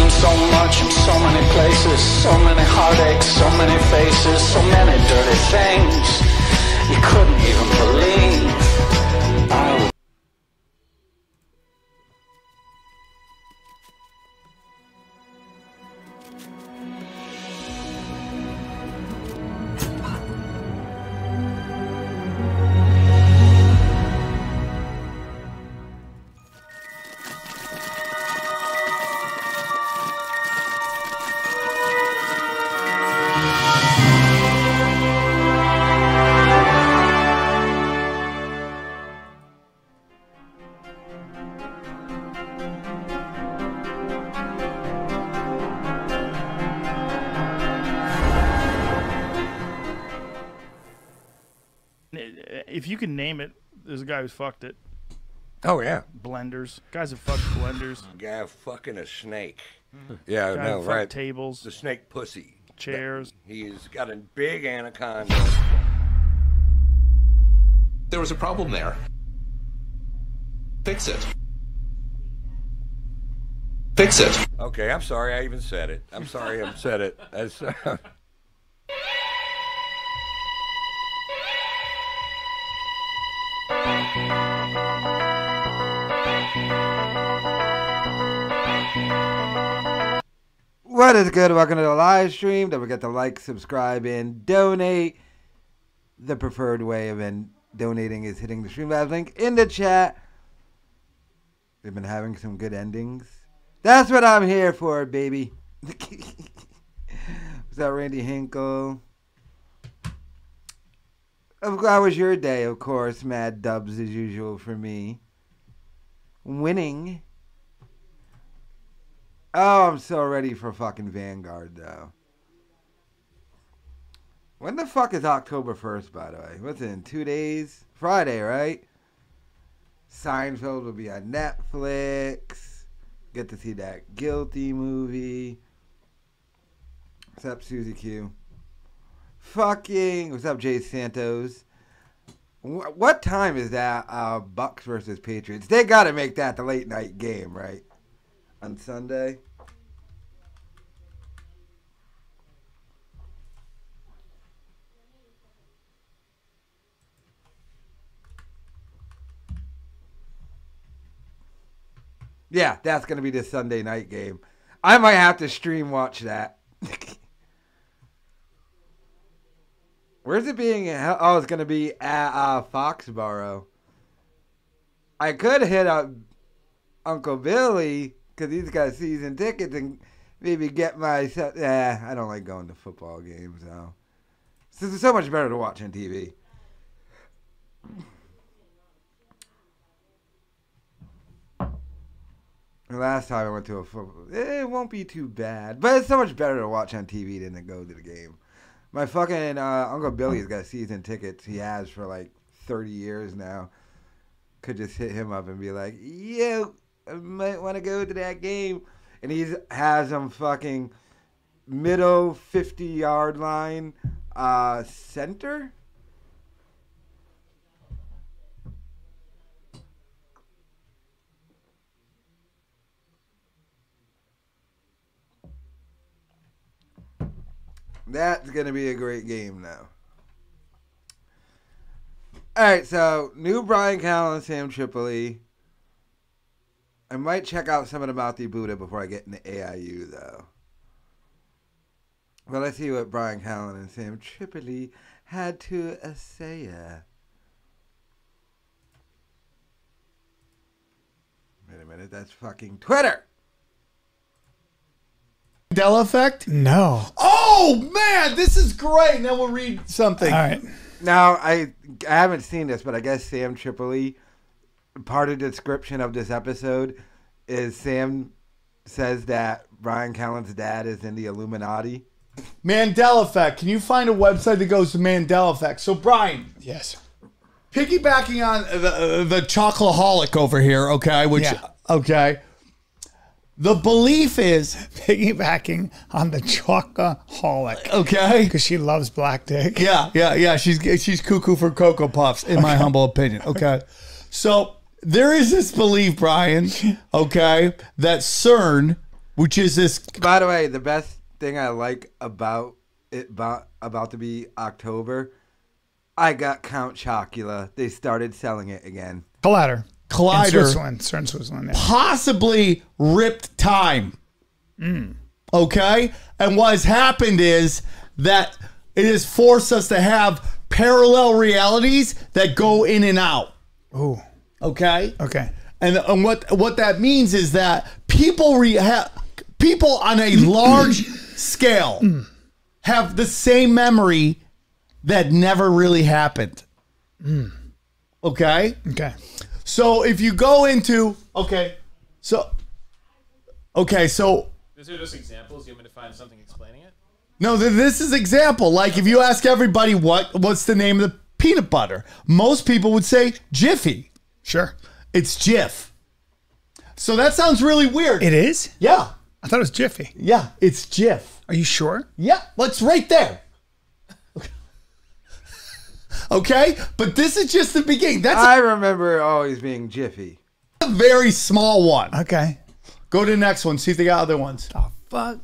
seen so much in so many places. So many heartaches, so many faces, so many dirty things. You couldn't even believe. Guy who's fucked it. Oh yeah, Blenders. Guys have fucked blenders. guy fucking a snake. Yeah, Guy no, who fucked right. tables. The snake pussy. Chairs. He's got a big anaconda. There was a problem there. Fix it. Fix it. Okay, I'm sorry I even said it. I'm sorry I said it. That's, What is good? Welcome to the live stream. Don't forget to like, subscribe, and donate. The preferred way of in donating is hitting the Streamlabs link in the chat. We've been having some good endings. That's what I'm here for, baby. What's that, Randy Hinkle? How was your day? Of course, mad dubs as usual for me. Winning. Oh, I'm so ready for fucking Vanguard, though. When the fuck is October 1st, by the way? What's in two days? Friday, right? Seinfeld will be on Netflix. Get to see that Guilty movie. What's up, Susie Q? Fucking. What's up, Jay Santos? Wh- What time is that? Uh, Bucs versus Patriots. They got to make that the late night game, right? On Sunday. Yeah, that's gonna be the Sunday night game. I might have to stream watch that. Where's it being? Oh, it's gonna be at uh, Foxborough. I could hit up Uncle Billy because he's got season tickets and maybe get my. Yeah, I don't like going to football games though. So it's so much better to watch on TV. The last time I went to a football, it won't be too bad, but it's so much better to watch on TV than to go to the game. My fucking uh, Uncle Billy's got season tickets. He has for like 30 years now. Could just hit him up and be like, "Yo, I might want to go to that game," and he has them fucking middle 50 yard line, uh, center. That's gonna be a great game now. All right, so new Bryan Callen and Sam Tripoli. I might check out some of the Mouthy Buddha before I get into AIU though. But let's see what Bryan Callen and Sam Tripoli had to say. uh. Wait a minute, that's fucking Twitter. Mandela effect? No. Oh man, this is great. Now we'll read something. All right. Now I I haven't seen this, but I guess Sam Tripoli. Part of the description of this episode is Sam says that Bryan Callen's dad is in the Illuminati. Mandela effect. Can you find a website that goes to Mandela effect? So Bryan, Yes. piggybacking on the uh, the chocoholic over here, okay? Which Yeah. okay. The belief is Piggybacking on the chocoholic okay. because she loves black dick. Yeah, yeah, yeah. She's she's cuckoo for cocoa puffs, in my humble opinion. Okay, so there is this belief, Bryan. Okay, that CERN, which is this By the way, the best thing I like about it about, about to be October, I got Count Chocula. They started selling it again. Collider. In Switzerland. CERN, Switzerland. Yeah. possibly ripped time. Hmm. Okay, and what has happened is that it has forced us to have parallel realities that go in and out. Ooh. Okay. Okay. And, and what what that means is that people re, ha, people on a large scale hmm. have the same memory that never really happened. Hmm. Okay? Okay. So if you go into okay, so okay, so These are just examples. You want me to find something explaining it? no, th- this is example. Like if you ask everybody what what's the name of the peanut butter, most people would say Jiffy. Sure. It's Jiff. So that sounds really weird. It is? yeah, I thought it was Jiffy. yeah, it's Jiff. Are you sure? Yeah, what's right there. Okay, but this is just the beginning. That's I remember always being Jiffy. a very small one. Okay. Go to the next one. See if they got other ones. Oh, fuck.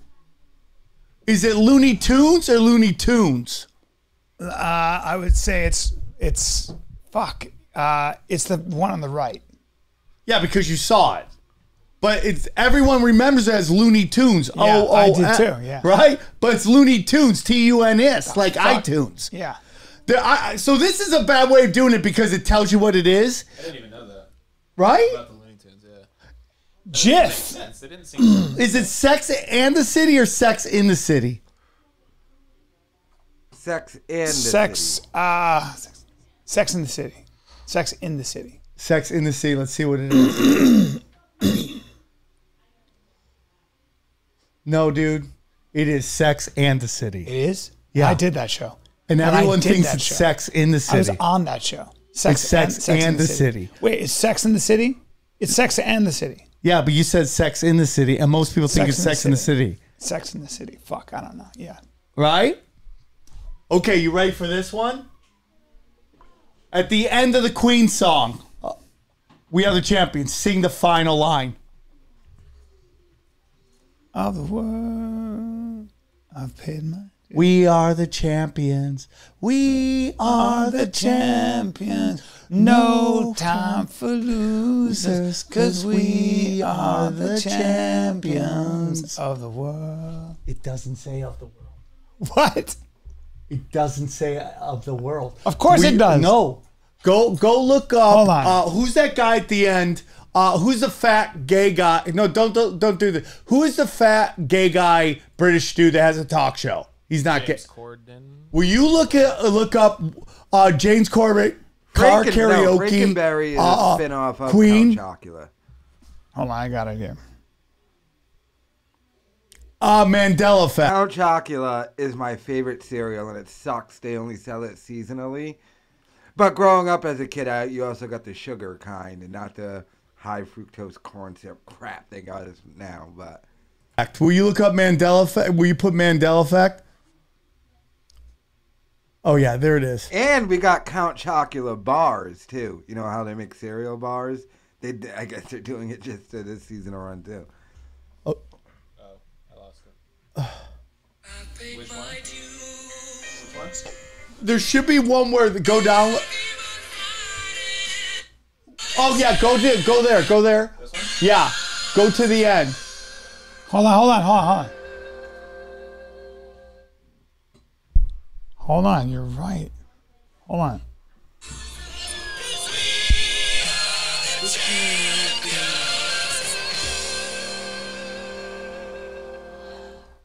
Is it Looney Tunes or Looney Tunes? Uh, I would say it's, it's, fuck. Uh, it's the one on the right. Yeah, because you saw it. But it's everyone remembers it as Looney Tunes. Yeah, oh, I oh, did too, yeah. Right? But it's Looney Tunes, T U N S, like fuck. iTunes. Yeah. There- I- I- so this is a bad way of doing it because it tells you what it is, I didn't even know that right? about the Looney Tunes. Yeah, Jiff. sense. They didn't seem. Is it Sex and the City or Sex in the City? Sex and the Sex. City. Uh, sex, sex in the city. Sex in the city. Sex in the City. Let's see what it is. no, dude. It is Sex and the City. It is? Yeah. I did that show. And everyone thinks it's show. Sex in the City. I was on that show. Sex, It's Sex and the City. Wait, is Sex in the City? It's Sex and the City. Yeah, but you said Sex in the City, and most people think Sex it's in the Sex in the City. City. Sex in the City. Fuck, I don't know. Yeah. Right? Okay, you ready for this one? At the end of the Queen song, we are the champions. Sing the final line. Of the world, I've paid my. We are the champions. We are the champions. No time for losers, cause we are the champions of the world. It doesn't say of the world. What? It doesn't say of the world. Of course it does. No. Go go look up. Hold on. Uh, who's that guy at the end? Uh, who's the fat gay guy? No, don't don't, don't do this. Who is the fat gay guy British dude that has a talk show? He's not gay. James Corden. Will you look at look up uh, James Corden car Franken- karaoke? No, Frankenberry is uh, a spin-off of Queen. Count Chocula. Hold on, I got it here. Uh, Mandela effect. Count Chocula is my favorite cereal, and it sucks they only sell it seasonally. But growing up as a kid, I, you also got the sugar kind, and not the high fructose corn syrup crap they got us now. But Will you look up Mandela effect? Will you put Mandela effect? Oh yeah, there it is. and we got Count Chocula bars too. You know how they make cereal bars? They, I guess they're doing it just to this seasonal run too. Oh, oh I lost it. Which one? there should be one where the go down. Oh yeah, go to go there, go there. Yeah, go to the end. Hold on, hold on, hold on, hold on. Hold on, you're right. Hold on.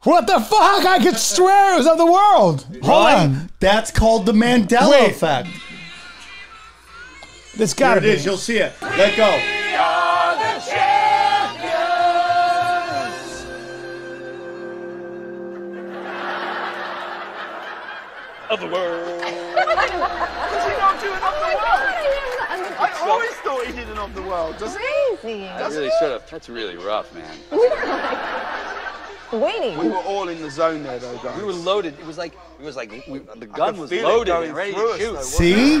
What the fuck? I could swear it was of the world. Hold Right? on. That's called the Mandela Wait. effect. This gotta it is. You'll see it. Let go. Of the world. Does he not do an of the world? I always thought he did an of the world. Does he? That's really sort of. That's really rough, man. Waiting. We were all in the zone there, though, guys. We were loaded. It was like it was like we, the gun was loaded and ready through to us, shoot. though, See?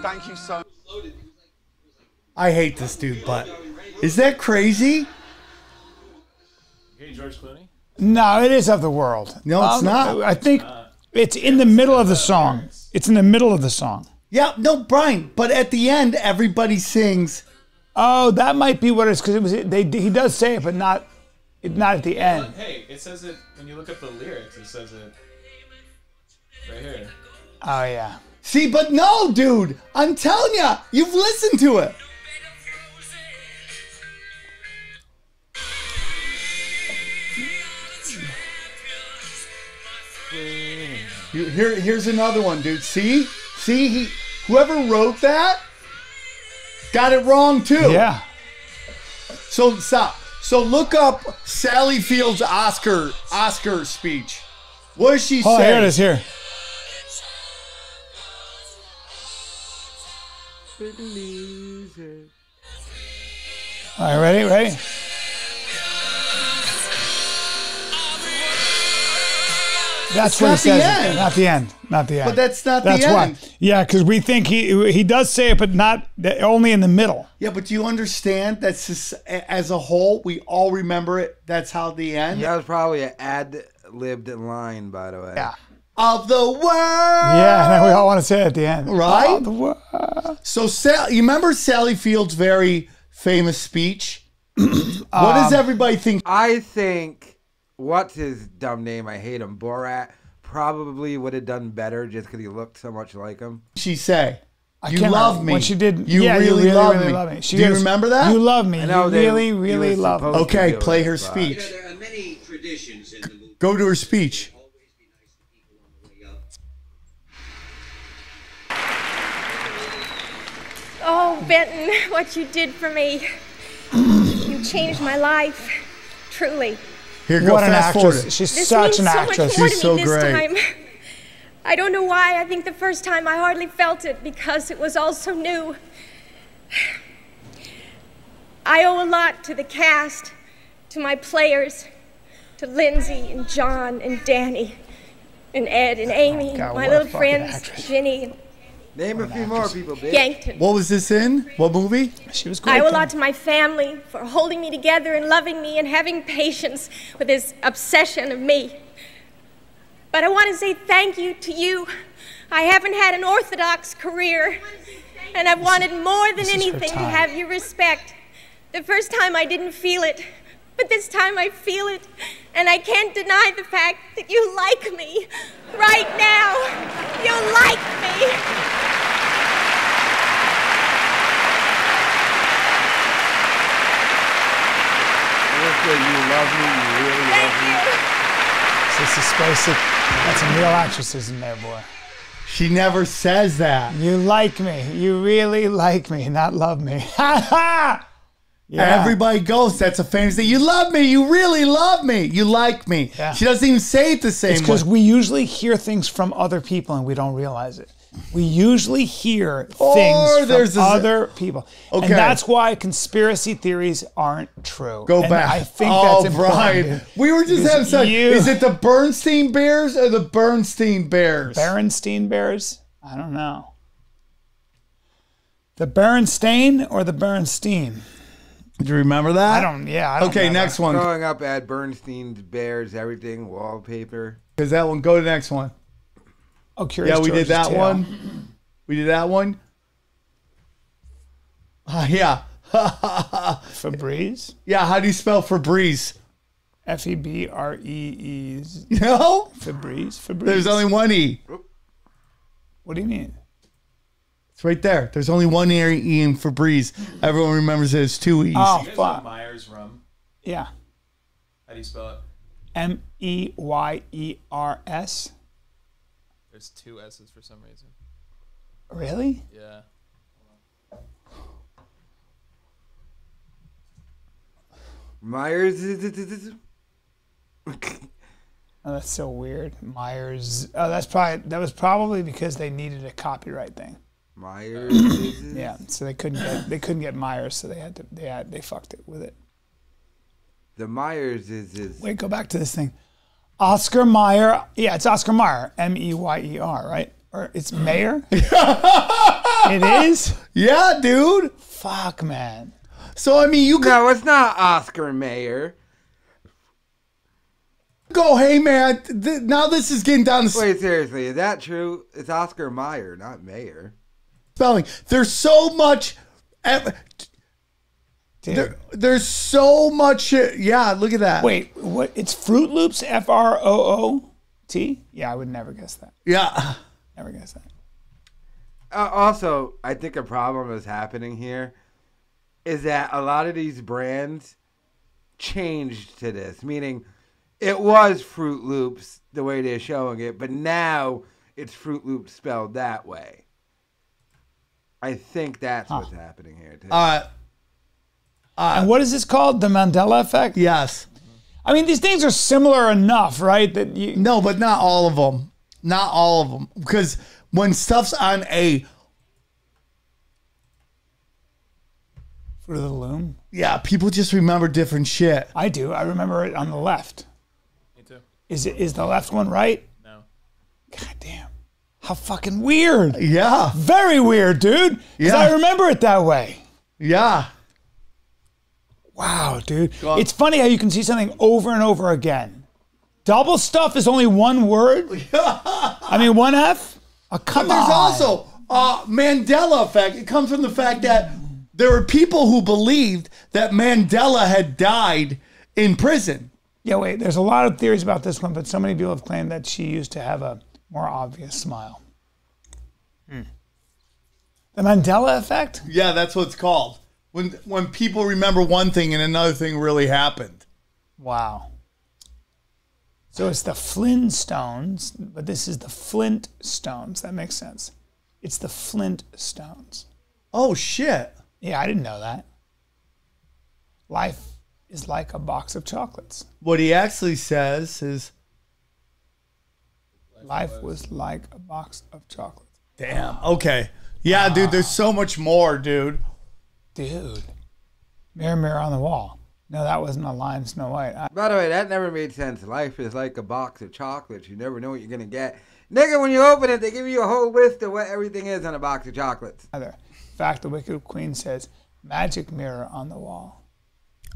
Thank you so much. I hate this dude, but is that crazy? Okay, George Clooney. No, it is of the world. No, it's um, not. I think it's in the middle of the song. It's in the middle of the song. Yeah, no, Bryan. But at the end, everybody sings. Oh, that might be what it is because it was. They he does say it, but not, not at the end. Hey, it says it when you look up the lyrics. It says it right here. Oh yeah. See, but no, dude. I'm telling you, you've listened to it. Here, here's another one, dude. See, see, he, whoever wrote that, got it wrong too. Yeah. So stop. So look up Sally Field's Oscar Oscar speech. What does she Oh, say? here it is. Here. All right, ready, ready. That's It's what not it says. the end. Not the end. Not the end. But that's not the That's end. why. Yeah, because we think he he does say it, but not only in the middle. Yeah, but do you understand that sus- as a whole, we all remember it? That's how the end That was probably an ad libbed line, by the way. Yeah. of the world. Yeah, and then we all want to say it at the end. Right? The wo- So, Sal, you remember Sally Field's very famous speech? what Um, does everybody think? I think what's his dumb name? I hate him. Borat probably would have done better just because he looked so much like him. She say, I "You love me. When she did, You yeah, really, you really, love, really me. love me. She do you goes, remember that? You love me. I know you they- really, really love me. okay, play it, her but- speech. there are many traditions in the movie. Go to her speech. Always be nice to people on the way up. Oh, Benton, what you did for me. You changed my life. Truly. Here, go What an actress. forward. She's This such means an so actress. much more She's to me so this great. time. I don't know why. I think the first time I hardly felt it because it was all so new. I owe a lot to the cast, to my players, to Lindsay and John and Danny and Ed and oh Amy, Oh, God, my little friends, actress. Ginny and Name a few more people, bitch. Yankton. What was this in? What movie? She was great. I great. owe a lot to my family for holding me together and loving me and having patience with this obsession of me. But I want to say thank you to you. I haven't had an orthodox career, and I've wanted more than this is her anything to have your respect. The first time I didn't feel it, but this time I feel it, and I can't deny the fact that you like me right now. You like me. Listen, you love me. You really love Thank me. you. This is basic. Got some real actresses in there, boy. She never says that. You like me. You really like me, not love me. Ha ha! Yeah. Everybody goes. That's a famous thing. You love me. You really love me. You like me. Yeah. She doesn't even say it the same It's because we usually hear things from other people and we don't realize it. We usually hear Or things from there's this- other people. Okay. And that's why conspiracy theories aren't true. Go And back. I think oh, that's important. Bryan. We were just having sex. you- Is it the Bernstein Bears or the Bernstein Bears? Berenstein Bears? I don't know. The Berenstain or the Bernstein? Do you remember that? I don't, yeah. I don't Okay, remember. next one. Growing up at Bernstein's Bears, everything, wallpaper. Because that one. Go to the next one. Oh, Curious yeah, we did that Tale. one. We did that one. Ah, yeah. Febreze. Yeah. How do you spell Febreze? F E B R E E. Z- No. Febreze. Febreze. There's only one E. What do you mean? It's right there. There's only one E in Febreze. Everyone remembers it as two E's. Oh, You guys know fuck. Myers rum. Yeah. How do you spell it? M E Y E R S. There's two S's for some reason. Really? Yeah. Myers. Oh, that's so weird. Myers. Oh, that's probably that was probably because they needed a copyright thing. Myers. Yeah, so they couldn't get they couldn't get Myers, so they had to they had they fucked it with it. The Myers is is. Wait, go back to this thing. Oscar Mayer. Yeah, it's Oscar Mayer. M E Y E R, right? Or it's Mayer. it is. Yeah, dude. Fuck, man. So I mean, you could No, it's not Oscar Mayer. go, hey man. Th- now this is getting down to Wait, seriously, is that true? It's Oscar Mayer, not Mayer. Spelling. There's so much. ev- There, there's so much. shit. Yeah, look at that. Wait, what? It's Froot Loops. F R O O T. Yeah, I would never guess that. Yeah. Never guess that. Uh, also, I think a problem is happening here is that a lot of these brands changed to this, meaning it was Fruit Loops the way they're showing it, but now it's Fruit Loops spelled that way. I think that's what's happening here. Too. Uh, and what is this called? The Mandela effect? yes. I mean, these things are similar enough, right? That you. No, but not all of them. Not all of them. Because when stuff's on a Fruit of the Loom. yeah, people just remember different shit. I do. I remember it on the left. Me too. Is it is the left one right? No. God damn. How fucking weird. Yeah. Very weird, dude. Because Yeah. I remember it that way. Yeah. Wow, dude. It's funny how you can see something over and over again. Double Stuf is only one word. I mean, one F. Oh, come But there's on. also uh, Mandela effect. It comes from the fact that there were people who believed that Mandela had died in prison. Yeah, wait. There's a lot of theories about this one, but so many people have claimed that she used to have a more obvious smile. Hmm. The Mandela effect. Yeah, that's what it's called. When when people remember one thing and another thing really happened. Wow. So it's the Flintstones, but this is the Flint Stones. That makes sense. It's the Flint Stones. Oh shit. Yeah, I didn't know that. Life is like a box of chocolates. What he actually says is Life was like a box of chocolates. Damn. Okay. Yeah, dude, there's so much more, dude. Dude. Mirror, mirror on the wall. No, that wasn't a line Snow White. I, By the way, that never made sense. Life is like a box of chocolates. You never know what you're gonna get. Nigga, when you open it, they give you a whole list of what everything is on a box of chocolates. either. In fact, the Wicked Queen says, magic mirror on the wall.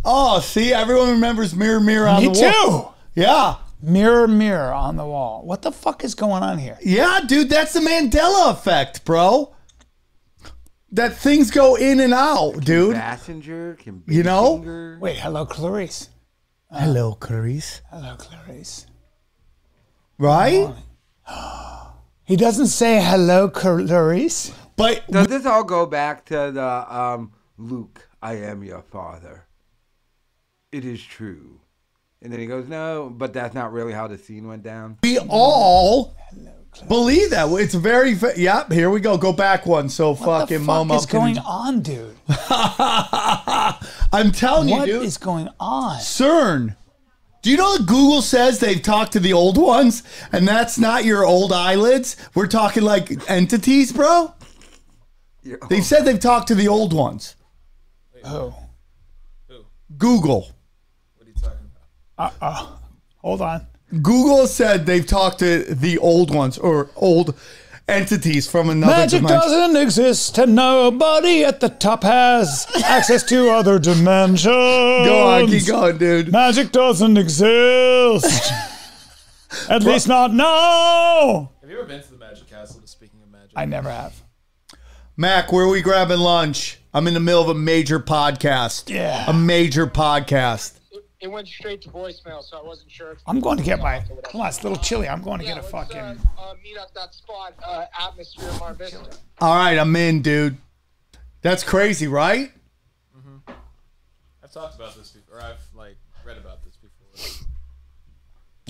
Oh, see, everyone remembers mirror, mirror on Me the Wall. Me too. Yeah. Mirror, mirror on the wall. What the fuck is going on here? Yeah, dude, that's the Mandela effect, bro. That things go in and out, dude. Passenger can You know? Finger. Wait, hello, Clarice. Hello, Clarice. Hello, Clarice. Right? He doesn't say hello, Clarice. But Does this all go back to the um, Luke, I am your father? It is true. And then he goes, no, but that's not really how the scene went down. we all believe that. It's very, fa- yep, here we go. Go back one. So What fucking the fuck Momo is going enjoy- on, dude? I'm telling What you, dude. is going on? CERN. Do you know that Google says they've talked to the old ones, and that's not your old eyelids? We're talking like entities, bro. They've said they've talked to the old ones. Oh, Who? Google. What are you talking about? uh, hold on. Google said they've talked to the old ones or old entities from another dimension. Magic dimension. doesn't exist, and nobody at the top has access to other dimensions. Go on, keep going, dude. Magic doesn't exist. At least not now. Have you ever been to the Magic Castle? Speaking of magic. I never have. Mac, where are we grabbing lunch? I'm in the middle of a major podcast. Yeah. A major podcast. It went straight to voicemail, so I wasn't sure. If I'm going to get my. Come on, it's a little chilly. I'm going to get a fucking. uh, meet at that spot, uh, atmosphere Mar Vista. All right, I'm in, dude. That's crazy, right? I've talked about this before. Or I've like read about this before.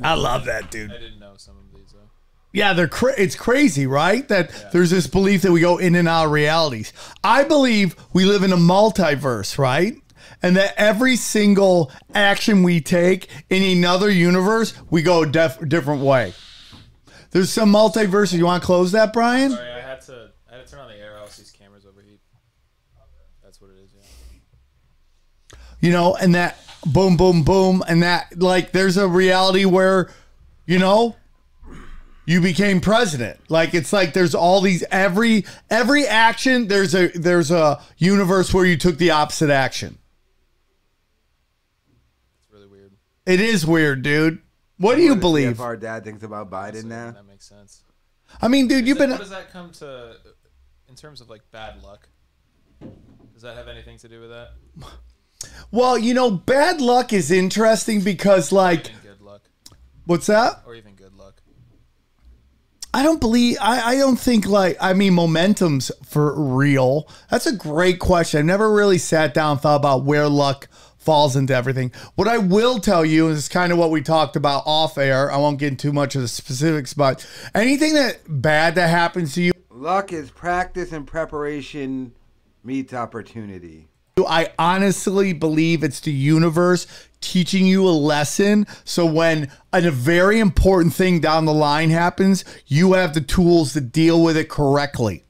I love that, dude. I didn't know some of these though. Yeah, they're cra- it's crazy, right? That there's this belief that we go in and out of realities. I believe we live in a multiverse, right? And that every single action we take in another universe, we go a def- different way. There's some multiverses. You want to close that, Bryan? Sorry, I had to. I had to turn on the air, else these cameras overheat. That's what it is. Yeah. you know, and that boom, boom, boom, and that like there's a reality where, you know, you became president. Like it's like there's all these every every action there's a there's a universe where you took the opposite action. It's really weird. It is weird, dude. What do you believe? If our dad thinks about Biden now. That makes sense. I mean, dude, you've Does that- been What does that come to in terms of like bad luck? Does that have anything to do with that? well, you know, bad luck is interesting because like Even good luck, what's that? or even good luck. I don't believe I, I don't think like I mean momentum's for real. That's a great question. I've never really sat down and thought about where luck falls into everything. What I will tell you is kind of what we talked about off air. I won't get into too much of the specifics, but anything that bad that happens to you, Luck is practice and preparation meets opportunity. I honestly believe it's the universe teaching you a lesson. So when a very important thing down the line happens, you have the tools to deal with it correctly.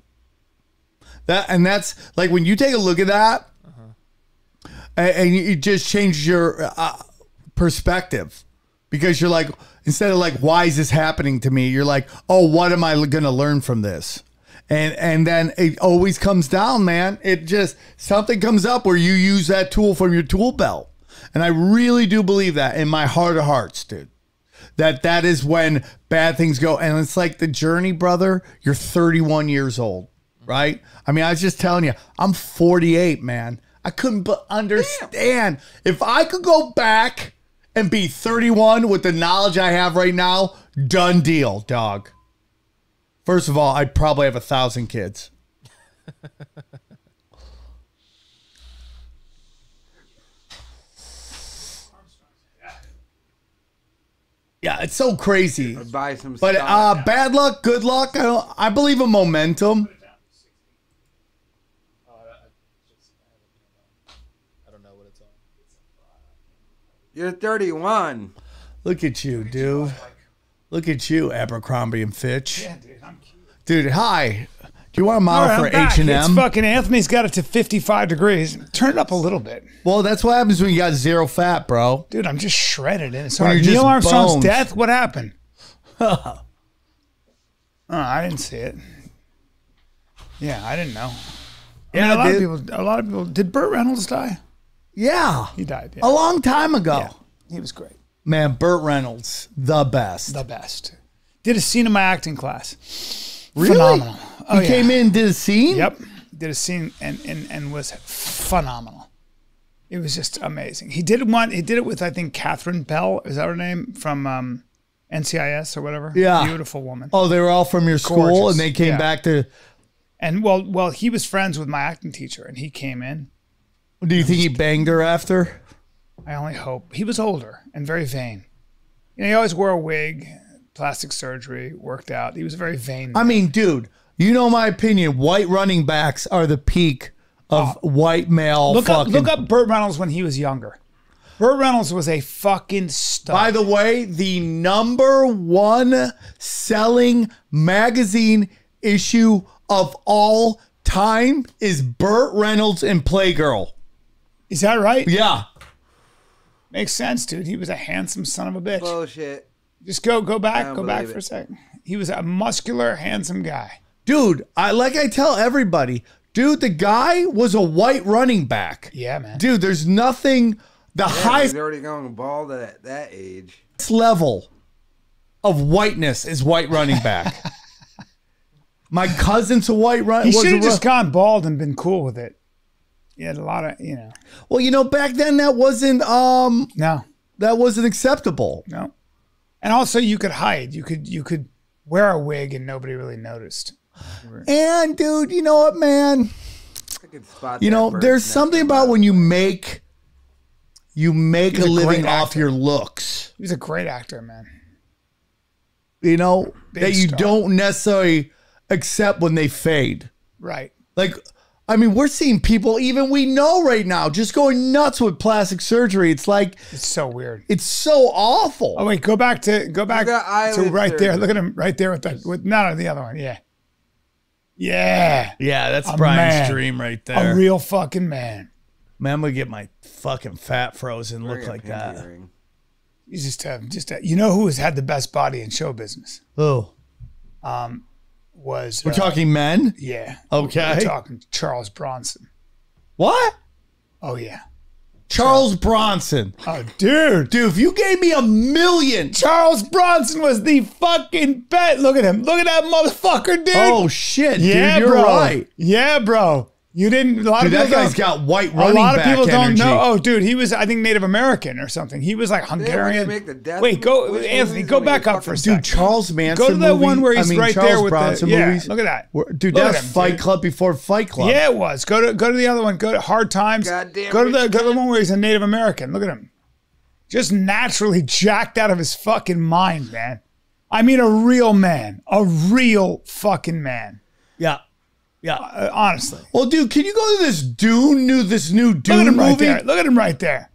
That and that's like when you take a look at that, and, and it just changes your uh, perspective because you're like instead of like why is this happening to me, you're like oh what am I going to learn from this. And and then it always comes down, man. It just something comes up where you use that tool from your tool belt. And I really do believe that in my heart of hearts, dude. That that is when bad things go. And it's like the journey, brother. You're 31 years old, right? I mean, I was just telling you, I'm 48, man. I couldn't but understand if I could go back and be 31 with the knowledge I have right now. Done deal, dog. First of all, I'd probably have a thousand kids. Yeah, it's so crazy. Buy some But uh, bad luck, good luck. I, don't, I believe in momentum. I don't know what it's on. You're 31. Look at you, dude. Look at you, Abercrombie and Fitch. Yeah, dude, I'm cute. Dude, hi. Do you want a model right, for H and It's M? fucking Anthony's got it to 55 degrees. Turn it up a little bit. Well, that's what happens when you got zero fat, bro. Dude, I'm just shredded in it. When Sorry, you're Neil just Armstrong's bones. death? What happened? oh, I didn't see it. Yeah, I didn't know. I mean, Yeah, a lot dude. of people. A lot of people. Did Burt Reynolds die? Yeah, He died. Yeah. a long time ago. Yeah, he was great. Man, Burt Reynolds, the best. The best. Did a scene in my acting class. Really? Phenomenal. Oh, he yeah. came in, did a scene. Yep. Did a scene and, and, and was phenomenal. It was just amazing. He did one. He did it with I think Catherine Bell. Is that her name from um, NCIS or whatever? Yeah. Beautiful woman. Oh, they were all from your school, Gorgeous. and they came Yeah. back to. And well, well, he was friends with my acting teacher, and he came in. Do you think he banged her after? I only hope he was older and very vain. You know, he always wore a wig, plastic surgery, worked out. He was very vain. I mean, dude, you know my opinion. White running backs are the peak of oh. white male. Oh. look up, fucking. look up Burt Reynolds when he was younger. Burt Reynolds was a fucking stud. By the way, the number one selling magazine issue of all time is Burt Reynolds and Playgirl. Is that right? Yeah. Makes sense, dude. He was a handsome son of a bitch. Bullshit. Just go go back, go back believe for a it. second. He was a muscular, handsome guy. Dude, I like I tell everybody, dude, the guy was a white running back. Yeah, man. Dude, there's nothing the Yeah, highest he's already going bald at that age. This level of whiteness is white running back. My cousin's a white run. He should have just gone bald and been cool with it. He had a lot of, you know. Well, you know, back then that wasn't um No, that wasn't acceptable. no. And also, you could hide. You could you could wear a wig and nobody really noticed. And dude, you know what, man? I could spot You know, there's something about when you make you make a a living off actor. your looks. He was a great actor, man. You know Big that you star. don't necessarily accept when they fade. Right. Like, I mean, we're seeing people even we know right now just going nuts with plastic surgery. It's like It's so weird. it's so awful. Oh wait, go back to go back to eyelid right there. Look at him right there with that with no, no the other one. Yeah, yeah, yeah, that's A Brian's man. dream right there. a real fucking man. man, I'm gonna get my fucking fat frozen look like that. ring. He's just have just uh, you know who has had the best body in show business Oh, was we're uh, talking men. yeah Okay. we're talking Charles Bronson. What? Oh yeah, Charles Bronson. oh dude, Dude, if you gave me a million. Charles Bronson was the fucking bet. Look at him. Look at that motherfucker, dude. Oh shit, yeah, dude, you're bro. right. Yeah, bro. You didn't. A lot Dude, of that people guy's don't- got white A lot of people don't energy. know. Oh, dude, he was, I think, Native American or something. He was like Hungarian. they make the death Wait, go, Anthony, go back up for a second. Dude, Charles Manson. Go to that movie, one where he's I mean, right Charles there with Bronson the. Yeah, look at that. Where- Dude, Look that's him, Fight dude. Club before Fight Club. Yeah, it was. Go to go to the other one. Go to Hard Times. Goddamn go to the go to the one where he's a Native American. Look at him, just naturally jacked out of his fucking mind, man. I mean, a real man, a real fucking man. yeah, yeah. Uh, honestly, Well, dude, can you go to this Dune new this new look at Dune him right movie? there. Look at him right there.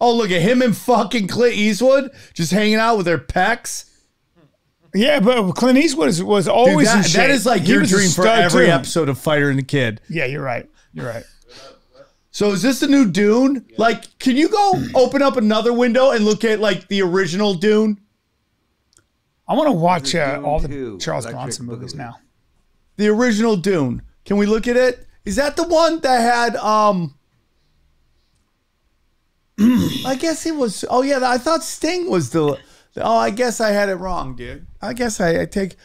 Oh, look at him and fucking Clint Eastwood just hanging out with their pecs. Yeah, but Clint Eastwood was, was Dude, always in that, shape. that is like He your a dream for stud, every too. episode of Fighter and the Kid. Yeah, you're right. You're right. So is this the new Dune? Like, can you go open up another window and look at like the original Dune? I want to watch uh, all the Charles Electric Bronson movies Boogaloo. now. The original Dune. Can we look at it? Is that the one that had um I guess it was oh yeah, I thought Sting was the Oh, I guess I had it wrong, dude. I guess I, I take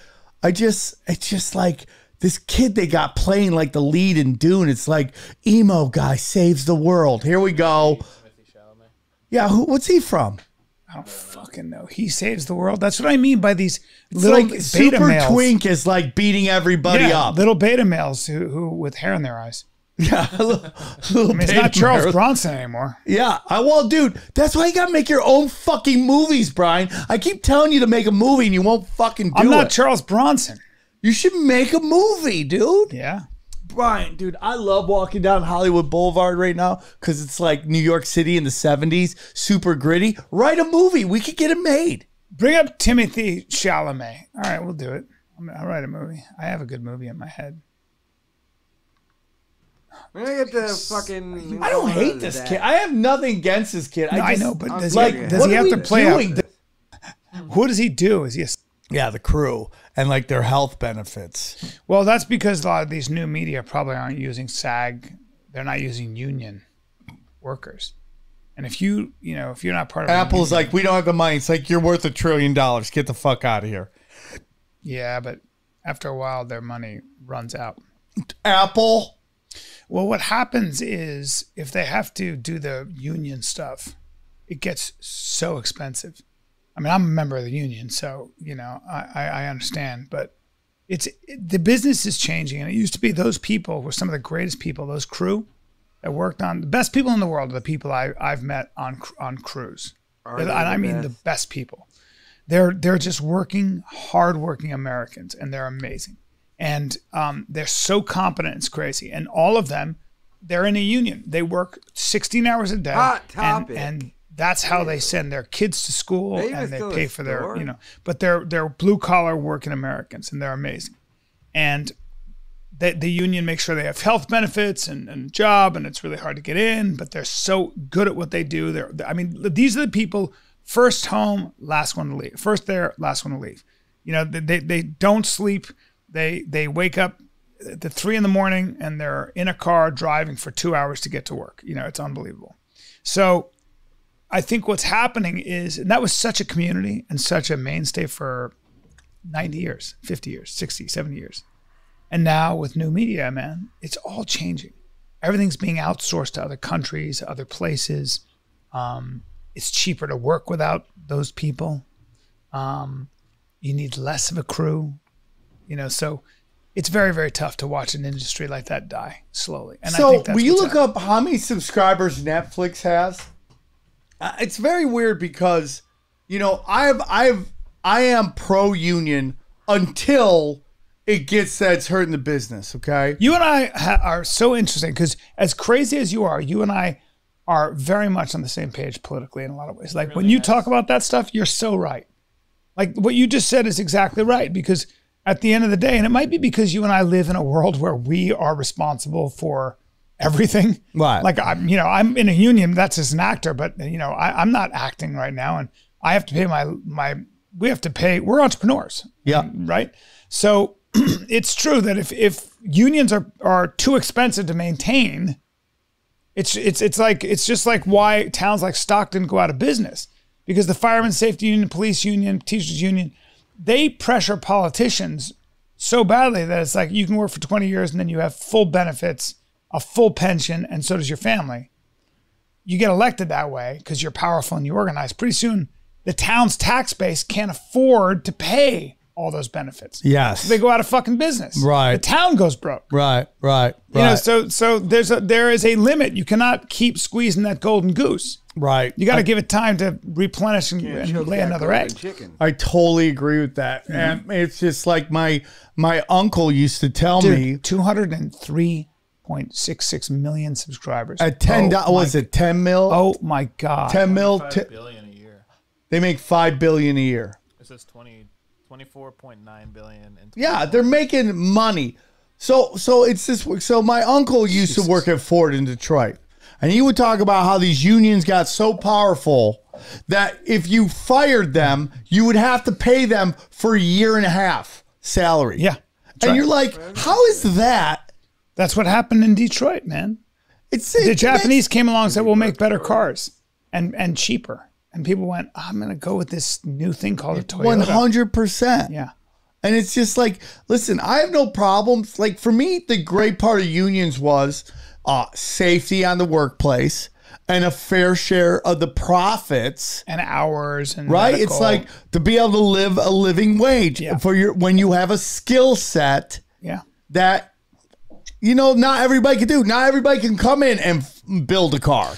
I just it's just like this kid they got playing like the lead in Dune. It's like emo guy saves the world. Here we go. Yeah, who, what's he from? I don't fucking know. He saves the world. That's what I mean by these It's little like beta super males. twink is like beating everybody yeah, up. little beta males who, who with hair in their eyes. yeah, little, little I mean, it's not Charles Mary. Bronson anymore. Yeah, I well, dude, that's why you gotta make your own fucking movies, Bryan. I keep telling you to make a movie and you won't fucking do it. I'm not it. Charles Bronson. you should make a movie, dude. Yeah. Bryan, dude, I love walking down Hollywood Boulevard right now because it's like New York City in the 70s, super gritty. Write a movie. We could get it made. Bring up Timothée Chalamet. All right, we'll do it. I'm- I'll write a movie. I have a good movie in my head. We're gonna get the fucking. I don't hate this kid. I have nothing against this kid. No, I, just, know, but I'm does like, he, does he have to play doing? out? What does he do? Is he a Yeah, the crew and like their health benefits. Well, that's because a lot of these new media probably aren't using SAG. They're not using union workers. And if you, you know, if you're not part of Apple's union- like, we don't have the money. It's like, you're worth a trillion dollars. Get the fuck out of here. yeah, but after a while, their money runs out. Apple. Well, what happens is if they have to do the union stuff, it gets so expensive. I mean, I'm a member of the union, so you know, I, I, understand, but it's it, the business is changing, and it used to be those people were some of the greatest people. Those crew that worked on the best people in the world are the people I, I've met on on crews, and I mean the best? best people. They're they're just working, hardworking Americans, and they're amazing and um, they're so competent it's crazy and all of them they're in a union they work 16 hours a day Hot and, topic. and that's how they send their kids to school They and they pay for their you know but they're they're blue collar working americans and they're amazing. And the, the union makes sure they have health benefits and, and job and it's really hard to get in but they're so good at what they do. They're i mean these are the people first home last one to leave first there last one to leave. You know they, they, they don't sleep. They they wake up at the three in the morning and they're in a car driving for two hours to get to work. You know it's unbelievable. So I think what's happening is, and that was such a community and such a mainstay for 90 years, 50 years, 60, 70 years. And now with new media, man, it's all changing. Everything's being outsourced to other countries, other places. Um, it's cheaper to work without those people. Um, you need less of a crew, you know. So it's very, very tough to watch an industry like that die slowly. And I so think that's will you look up how many subscribers Netflix has? Uh, it's very weird because you know I've I've I am pro union until it gets that it's hurting the business. Okay, You and I ha- are so interesting because, as crazy as you are, you and I are very much on the same page politically in a lot of ways. Like when you talk about that stuff, you're so right. Like what you just said is exactly right because at the end of the day, and it might be because you and I live in a world where we are responsible for everything. Right. Like I'm, you know, I'm in a union. That's as an actor, but you know, I, I'm not acting right now, and I have to pay my my. We have to pay. We're entrepreneurs. Yeah. Right. So it's true that if if unions are are too expensive to maintain, it's it's it's like it's just like why towns like Stockton go out of business because the firemen safety union, police union, teachers union, they pressure politicians so badly that it's like you can work for 20 years and then you have full benefits, a full pension, and so does your family. You get elected that way because you're powerful and you organize. Pretty soon, the town's tax base can't afford to pay all those benefits. Yes. they go out of fucking business. Right. the town goes broke. right, right, You know, so so there's a there is a limit. You cannot keep squeezing that golden goose. right. You got to give it time to replenish and, and Choke lay another egg. Chicken. I totally agree with that. Mm-hmm. And it's just like my my uncle used to tell me Dude, two hundred and three point six six million subscribers at ten Oh do- was it ten mil? Oh my god! ten mil. Five T- billion a year. they make five billion a year. It says 20, 24.9 billion. And Yeah, they're making money. So so it's this. So my uncle used to work at Ford in Detroit, and he would talk about how these unions got so powerful that if you fired them, you would have to pay them for a year and a half salary. Yeah, and right. you're like, how is that? That's what happened in Detroit, man. It's The Japanese came along and said, "We'll make better cars and and cheaper." And people went, "I'm going to go with this new thing called a Toyota." One hundred percent. Yeah. And it's just like, listen, I have no problems. Like for me, the great part of unions was uh, safety on the workplace and a fair share of the profits. and hours and Right? medical. It's like to be able to live a living wage Yeah. for your when you have a skill set yeah. that you know not everybody can do. Not everybody can come in and f- build a car.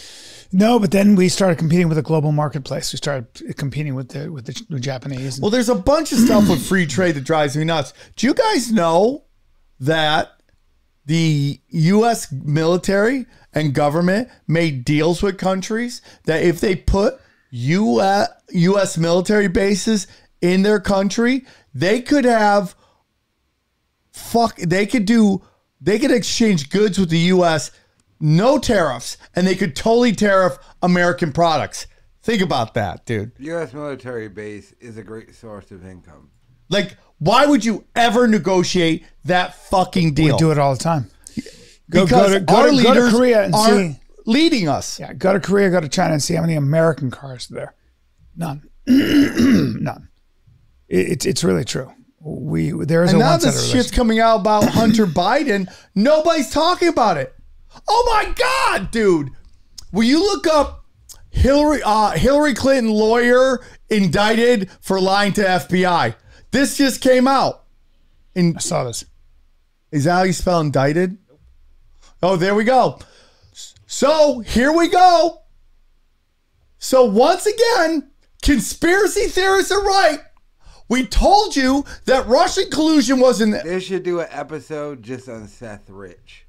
No, but then we started competing with a global marketplace. We started uh, competing with the with the, the Japanese. Well, there's a bunch of stuff with free trade that drives me nuts. Do you guys know that the U.S. military and government made deals with countries that if they put U.S. U.S. military bases in their country, they could have fuck. They could do. They could exchange goods with the U.S. No tariffs, and they could totally tariff American products. Think about that, dude. U.S. military base is a great source of income. Like, why would you ever negotiate that fucking deal? we do it all the time. Go, because go to, go our to, go leaders to Korea and aren't see. leading us. Yeah, go to Korea, go to China and see how many American cars are there. None. None. It, it's it's really true. We there is And a now this shit's coming out about Hunter Biden. Nobody's talking about it. Oh my god, dude! Will you look up Hillary uh, Hillary Clinton lawyer indicted for lying to FBI? This just came out. In, I saw this. Is that how you spell indicted? Oh, there we go. So here we go. So once again, conspiracy theorists are right. We told you that Russian collusion wasn't They should do an episode just on Seth Rich.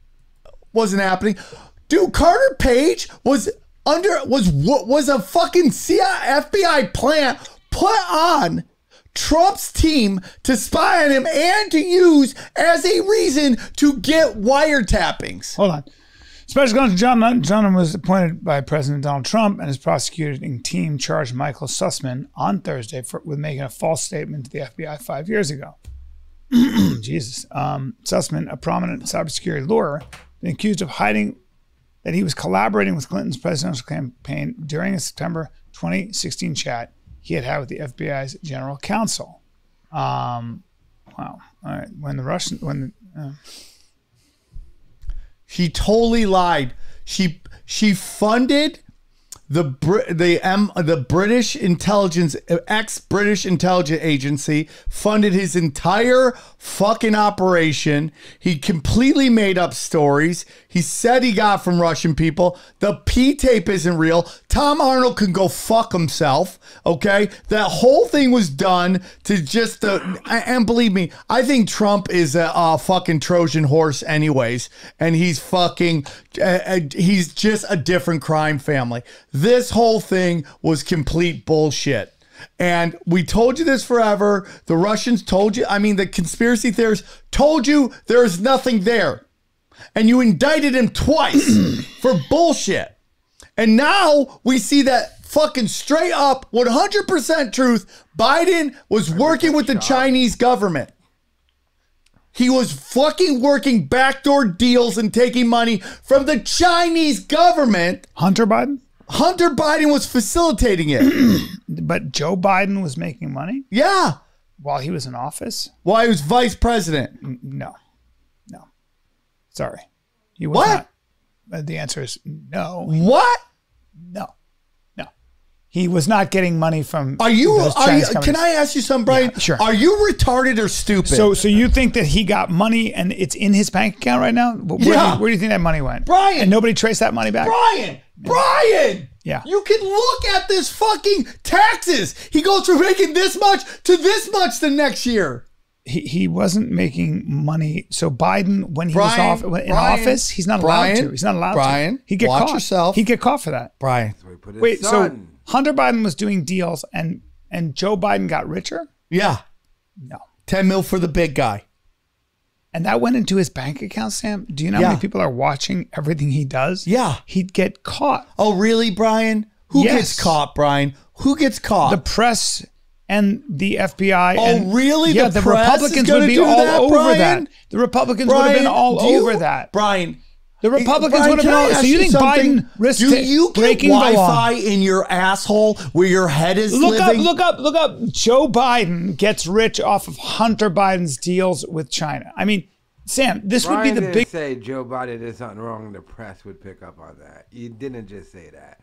wasn't happening. Dude, Carter Page was under was what was a fucking CIA FBI plant put on Trump's team to spy on him and to use as a reason to get wiretappings. Hold on. Special Counsel John Durham was appointed by President Donald Trump, and his prosecuting team charged Michael Sussmann on Thursday for, with making a false statement to the FBI five years ago. Jesus. Um, Sussmann, a prominent cybersecurity lawyer, been accused of hiding that he was collaborating with Clinton's presidential campaign during a September 2016 chat he had had with the FBI's general counsel. Um, wow. All right. When the Russian, when the, uh, She totally lied. She she funded the the M the British intelligence ex British intelligence agency funded his entire fucking operation. He completely made up stories. He said he got from Russian people. The P tape isn't real. Tom Arnold can go fuck himself. Okay, that whole thing was done to just uh, and believe me, I think Trump is a, a fucking Trojan horse, anyways, and he's fucking uh, uh, he's just a different crime family. This whole thing was complete bullshit. And we told you this forever. The Russians told you, I mean, the conspiracy theorists told you there is nothing there. And you indicted him twice for bullshit. And now we see that fucking straight up 100% truth. Biden was working with the Chinese government. He was fucking working backdoor deals and taking money from the Chinese government. Hunter Biden? Hunter Biden was facilitating it. but Joe Biden was making money yeah. while he was in office. While he was vice president. No, no. Sorry, he was What? not. Uh, The answer is no. What? No, no. He was not getting money from. Are you, those are you can. I ask you something, Bryan? Yeah, sure. Are you retarded or stupid? So, so you think that he got money and it's in his bank account right now? Wh- Where, do, Yeah. you, where do you think that money went? Bryan! And nobody traced that money back? Bryan, Bryan, Yeah. you can look at this fucking taxes. He goes from making this much to this much the next year. He, he wasn't making money. So Biden, when he was off, when- in Bryan, office, he's not allowed Bryan, to. He's not allowed Bryan, to. He'd get watch caught. yourself. He'd get caught for that. Bryan, So he put his Wait, so son. Hunter Biden was doing deals and and Joe Biden got richer? yeah, No. 10 mil for the big guy. And that went into his bank account, Sam. Do you know how many people are watching everything he does? Yeah. He'd get caught. Oh, really, Bryan? Who Yes. gets caught, Bryan? Who gets caught? The press and the FBI. Oh, and, really? Yeah, The the, Republicans would be all that, over Bryan? that. The Republicans would have been all do you- over that. Bryan, The Republicans would have can been all. So you think? Biden risked Do you get breaking the? Wi-Fi in your asshole where your head is Look living? up, look up, look up. Joe Biden gets rich off of Hunter Biden's deals with China. I mean, Sam, this would be the big. say Joe Biden did something wrong. The press would pick up on that. You didn't just say that.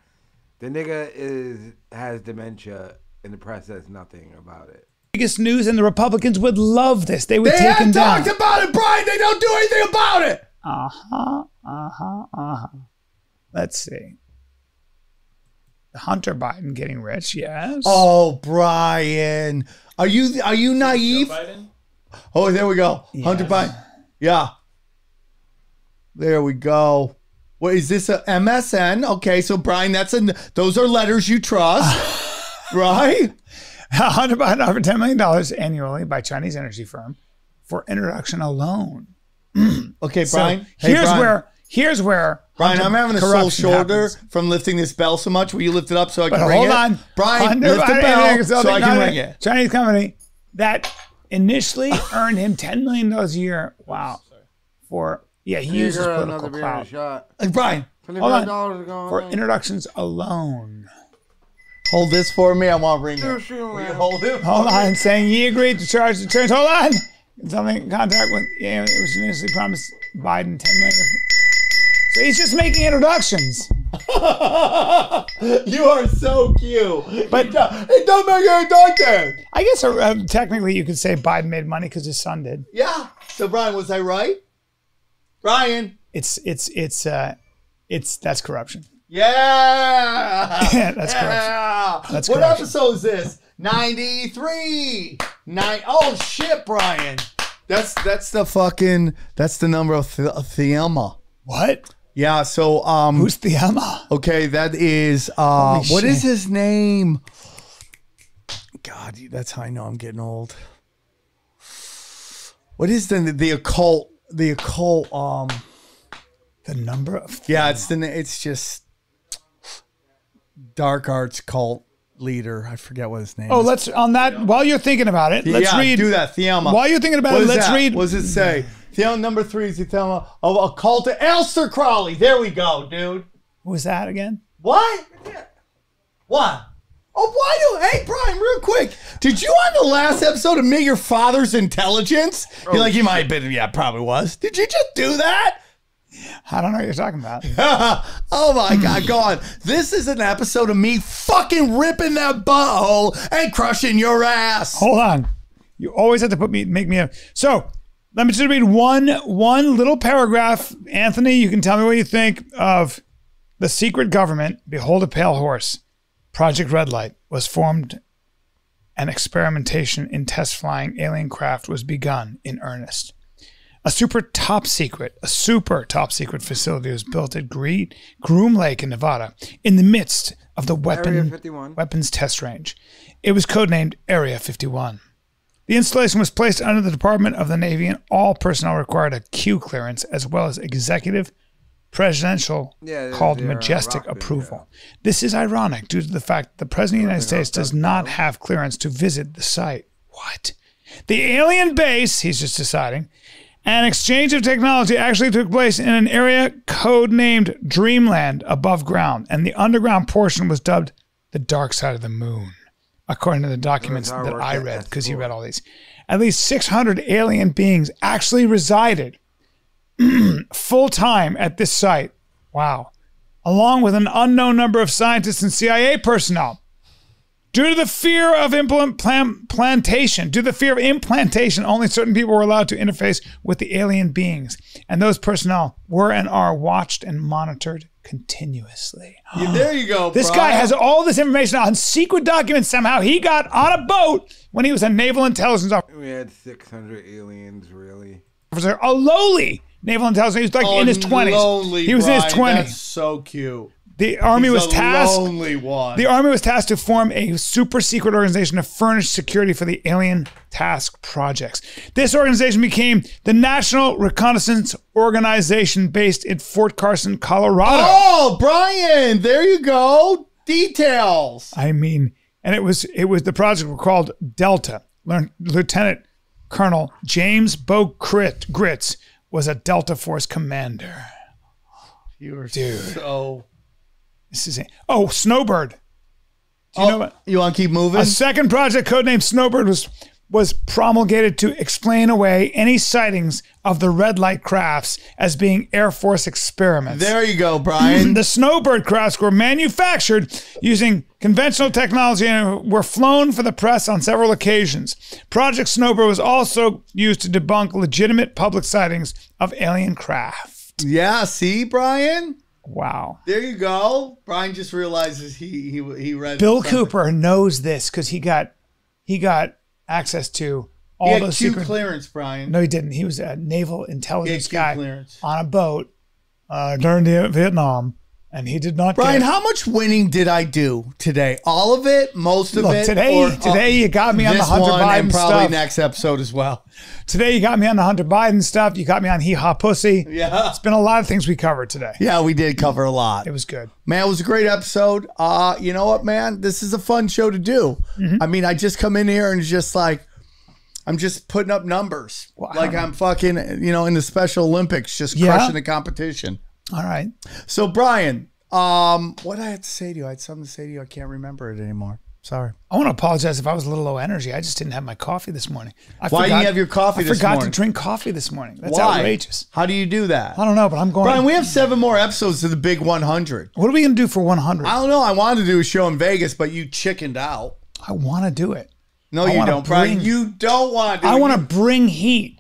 The nigga is has dementia, and the press says nothing about it. biggest news, and the Republicans would love this. They would They take him down. They have talked about it, Bryan. They don't do anything about it. Uh huh. Uh huh. Uh huh. Let's see. Hunter Biden getting rich, yes. Oh, Bryan, are you are you naive? Biden? Oh, there we go. Hunter Biden. Yeah. There we go. What is this? A MSN? Okay, so Bryan, that's a. Those are letters you trust, right? Hunter Biden offered $10 million annually by Chinese energy firm for introduction alone. Okay, So Bryan. Hey, here's Bryan. where here's where Bryan, I'm having a sore shoulder happens. from lifting this bell so much. Will you lift it up so I can But ring hold it? on, Bryan, Hunter lift the bell so I can not ring it. Chinese company that initially earned him $10 million a year. Wow. For yeah, he Can you uses political another beer and clout shot. Hey, Bryan, Hold Twenty-five on. dollars is going for on. introductions alone. hold this for me. I want to ring it. Will you hold it? Hold on, saying he agreed to charge the church. Hold on. Something in contact with yeah, it was initially promised Biden ten million. So he's just making introductions. you are so cute. But- it don't, make any doctor. I guess uh, technically you could say Biden made money because his son did. Yeah. So Bryan, was I right? Bryan. It's it's it's uh it's that's corruption. Yeah. Yeah, that's corruption. That's what corruption. episode is this? 93. Nine oh shit, Bryan. That's that's the fucking that's the number of the Thelema. What? Yeah, so um Who's the Emma? Okay, that is uh Holy what is shit. his name? God, that's how I know I'm getting old. What is the the occult the occult um The number of yeah, it's the it's just dark arts cult leader. I forget what his name. Oh, is. let's on that while you're thinking about it. Let's yeah, read. Do that, Thelema. While you're thinking about What it, is let's that? read. What does it say? Thelema number three is the Thelema of a cult of Aleister Crowley. There we go, dude. What was that again? What? What? Oh, why do? Hey, Bryan, real quick. Did you on the last episode admit your father's intelligence? Oh, You're like, he might have been. Yeah, probably was. Did you just do that? I don't know what you're talking about. oh my God, go on. This is an episode of me fucking ripping that butthole and crushing your ass. Hold on. You always have to put me make me a so let me just read one one little paragraph. Anthony, you can tell me what you think of the secret government. Behold a pale horse. Project Red Light was formed and experimentation in test flying alien craft was begun in earnest. A super top secret, a super top secret facility was built at Gre- Groom Lake in Nevada in the midst of the weapon, weapons test range. It was codenamed Area 51. The installation was placed under the Department of the Navy, and all personnel required a Q clearance as well as executive presidential Yeah, called majestic approval. This is ironic due to the fact that the President of the United States does not have clearance to visit the site. What? The alien base, he's just deciding, an exchange of technology actually took place in an area codenamed Dreamland above ground, and the underground portion was dubbed the dark side of the moon, according to the documents that I read, because he S4. read all these. At least 600 alien beings actually resided full time at this site. Wow. Along with an unknown number of scientists and CIA personnel. Due to the fear of implantation, due to the fear of implantation, only certain people were allowed to interface with the alien beings, and those personnel were and are watched and monitored continuously. Yeah, there you go. This Bryan. guy has all this information on secret documents. Somehow he got on a boat when he was a naval intelligence officer. We had 600 aliens, really. officer, a lowly naval intelligence. He was like in his twenties. Lonely He was in his twenties. So cute. The army He's was tasked. lonely one. The army was tasked to form a super secret organization to furnish security for the alien task projects. This organization became the National Reconnaissance Organization based in Fort Carson, Colorado. Oh, Bryan, there you go. Details. I mean, and it was it was the project were called Delta. Learn- Lieutenant Colonel James Bo Crit, Gritz was a Delta Force commander. You were Dude. so. This is it. Oh, Snowbird. Do you oh, know what? You want to keep moving? A second project codenamed Snowbird was was promulgated to explain away any sightings of the red light crafts as being Air Force experiments. There you go, Bryan. the Snowbird crafts were manufactured using conventional technology and were flown for the press on several occasions. Project Snowbird was also used to debunk legitimate public sightings of alien craft. yeah, see, Bryan? Wow. There you go. Bryan just realizes he he he read Bill something. Cooper knows this because he got he got access to all He those Q secret. clearance, Bryan. No, he didn't. He was a naval intelligence guy clearance. on a boat uh, during the Vietnam, and he did not. Bryan, how much winning did I do today? All of it, most of Look, it. today- or- today you got me on the Hunter one Biden and probably stuff. next episode as well. Today you got me on the Hunter Biden stuff. You got me on Hee Haw Pussy. Yeah. It's been a lot of things we covered today. Yeah, we did cover a lot. It was good. Man, it was a great episode. Uh, you know what, man? This is a fun show to do. Mm-hmm. I mean, I just come in here and just like I'm just putting up numbers. I like I'm fucking, you know, in the Special Olympics, just Yeah. crushing the competition. All right. So, Bryan, um, what I had to say to you? I had something to say to you. I can't remember it anymore. Sorry. I want to apologize if I was a little low energy. I just didn't have my coffee this morning. I Why didn't you have your coffee I forgot morning? to drink coffee this morning. That's Why? outrageous. How do you do that? I don't know, but I'm going. Bryan, we have seven more episodes to the big 100. what are we going to do for 100? I don't know. I wanted to do a show in Vegas, but you chickened out. I want to do it. No, I you don't, Bryan. You don't want to. I want to bring heat.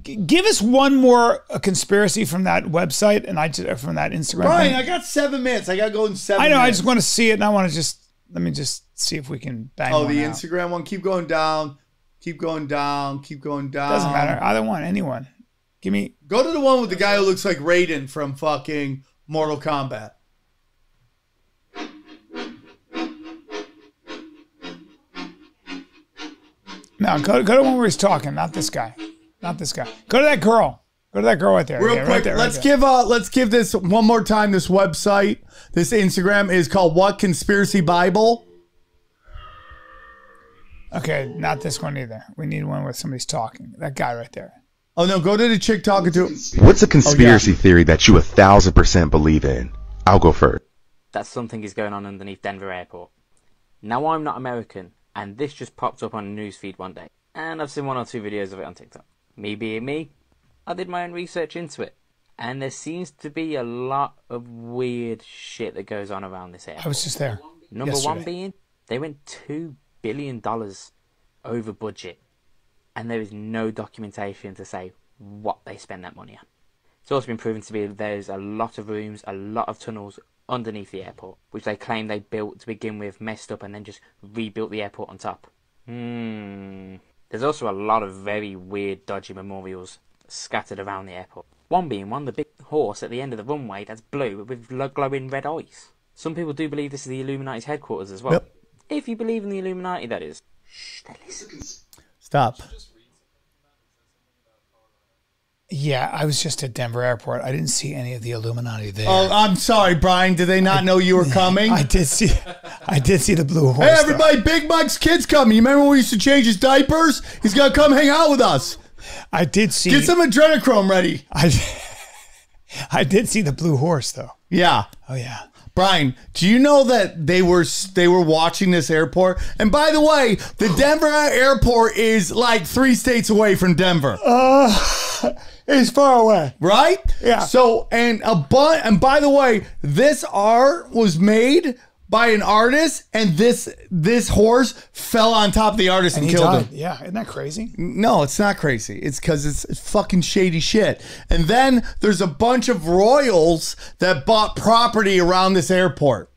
G- give us one more uh, conspiracy from that website and I just, from that Instagram. Bryan, thing. I got seven minutes. I got to go in seven I know. I just want to see it, and I want to just let me just see if we can bang. Oh, the out. Instagram one. Keep going down. Keep going down. Keep going down. doesn't matter. Either one, anyone. Give me. Go to the one with the guy who looks like Raiden from fucking Mortal Kombat. No, go go to one where he's talking. Not this guy. Not this guy. Go to that girl. Go to that girl right there. Real Yeah, right quick, there, let's there. give uh let's give this one more time. This website, this Instagram is called What Conspiracy Bible. Okay, not this one either. We need one where somebody's talking. That guy right there. Oh no, go to the chick talking to. What's a conspiracy theory that you a thousand percent believe in? I'll go first. that something is going on underneath Denver Airport. Now I'm not American, and this just popped up on a newsfeed one day, and I've seen one or two videos of it on TikTok. Me being me, I did my own research into it, and there seems to be a lot of weird shit that goes on around this airport. I was just there. Number one being they went two billion dollars over budget, and there is no documentation to say what they spent that money on. It's also been proven to be there's a lot of rooms, a lot of tunnels underneath the airport, which they claim they built to begin with, messed up, and then just rebuilt the airport on top. Hmm. There's also a lot of very weird, dodgy memorials scattered around the airport. One being one, the big horse at the end of the runway that's blue with glowing red eyes. Some people do believe this is the Illuminati's headquarters as well. Yep. If you believe in the Illuminati, that is. Shh, Stop. Yeah, I was just at Denver Airport. I didn't see any of the Illuminati there. Oh, I'm sorry, Bryan. Did they not know you were coming? I did see. I did see the blue horse. Hey, everybody! Big Mike's kid's coming. You remember when we used to change his diapers? He's gonna come hang out with us. I did see. Get some adrenochrome ready. I, I did see the blue horse though. Yeah. Oh yeah. Bryan, do you know that they were they were watching this airport? And by the way, the Denver airport is like three states away from Denver. Uh, it's far away, right? Yeah. So and a but and by the way, this art was made by an artist, and this this horse fell on top of the artist and, And killed died. him. Yeah, isn't that crazy? No, it's not crazy. It's because it's, fucking shady shit. And then there's a bunch of royals that bought property around this airport.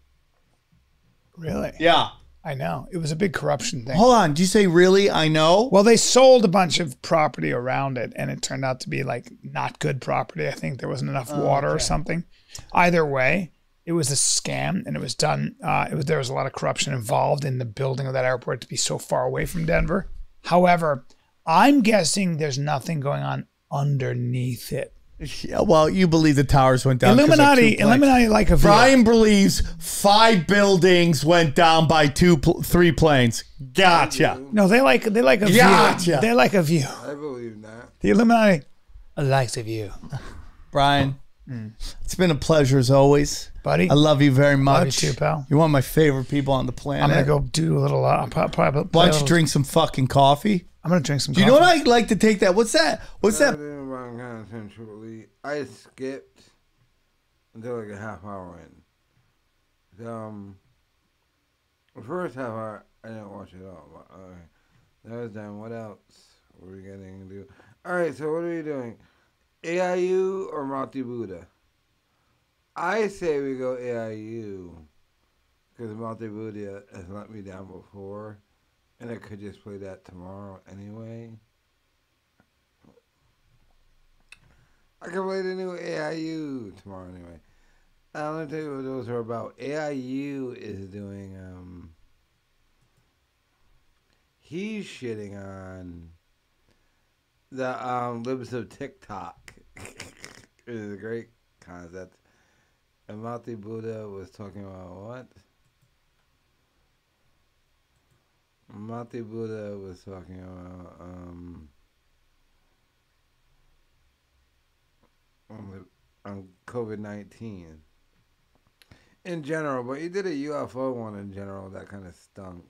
Really? Yeah. I know. It was a big corruption thing. Hold on. Did you say really? I know. Well, they sold a bunch of property around it, and it turned out to be like not good property. I think there wasn't enough Oh, water or something. Either way, it was a scam, and it was done. Uh, it was there was a lot of corruption involved in the building of that airport to be so far away from Denver. However, I'm guessing there's nothing going on underneath it. Yeah, well, you believe the towers went down. Illuminati. Illuminati, like a view. Bryan believes five buildings went down by two, pl- three planes. Gotcha. No, they like they like a view. Gotcha. They like a view. I believe that. The Illuminati likes a view. Bryan, it's been a pleasure as always, buddy. I love you very much. Love you too, pal. You're one of my favorite people on the planet. I'm gonna go do a little. Uh, I'll prob- probably play Why don't you little- drink some fucking coffee? I'm gonna drink some. Coffee. Do you know what I like to take that? What's that? What's that? Kind of sensually. I skipped until like a half hour in. Um, the first half hour I didn't watch it all. But okay, that was done. What else were we getting to do? All right, so what are we doing? AIU or Mouthy Buddha? I say we go AIU because Buddha has let me down before, and I could just play that tomorrow anyway. I can play the new AIU tomorrow anyway. Uh, let to tell you what those are about. AIU is doing, um, he's shitting on the um, libs of TikTok. it is a great concept. And Mouthy Buddha was talking about what? Mouthy Buddha was talking about, um, on, the, on COVID 19 in general, but he did a UFO one in general that kind of stunk.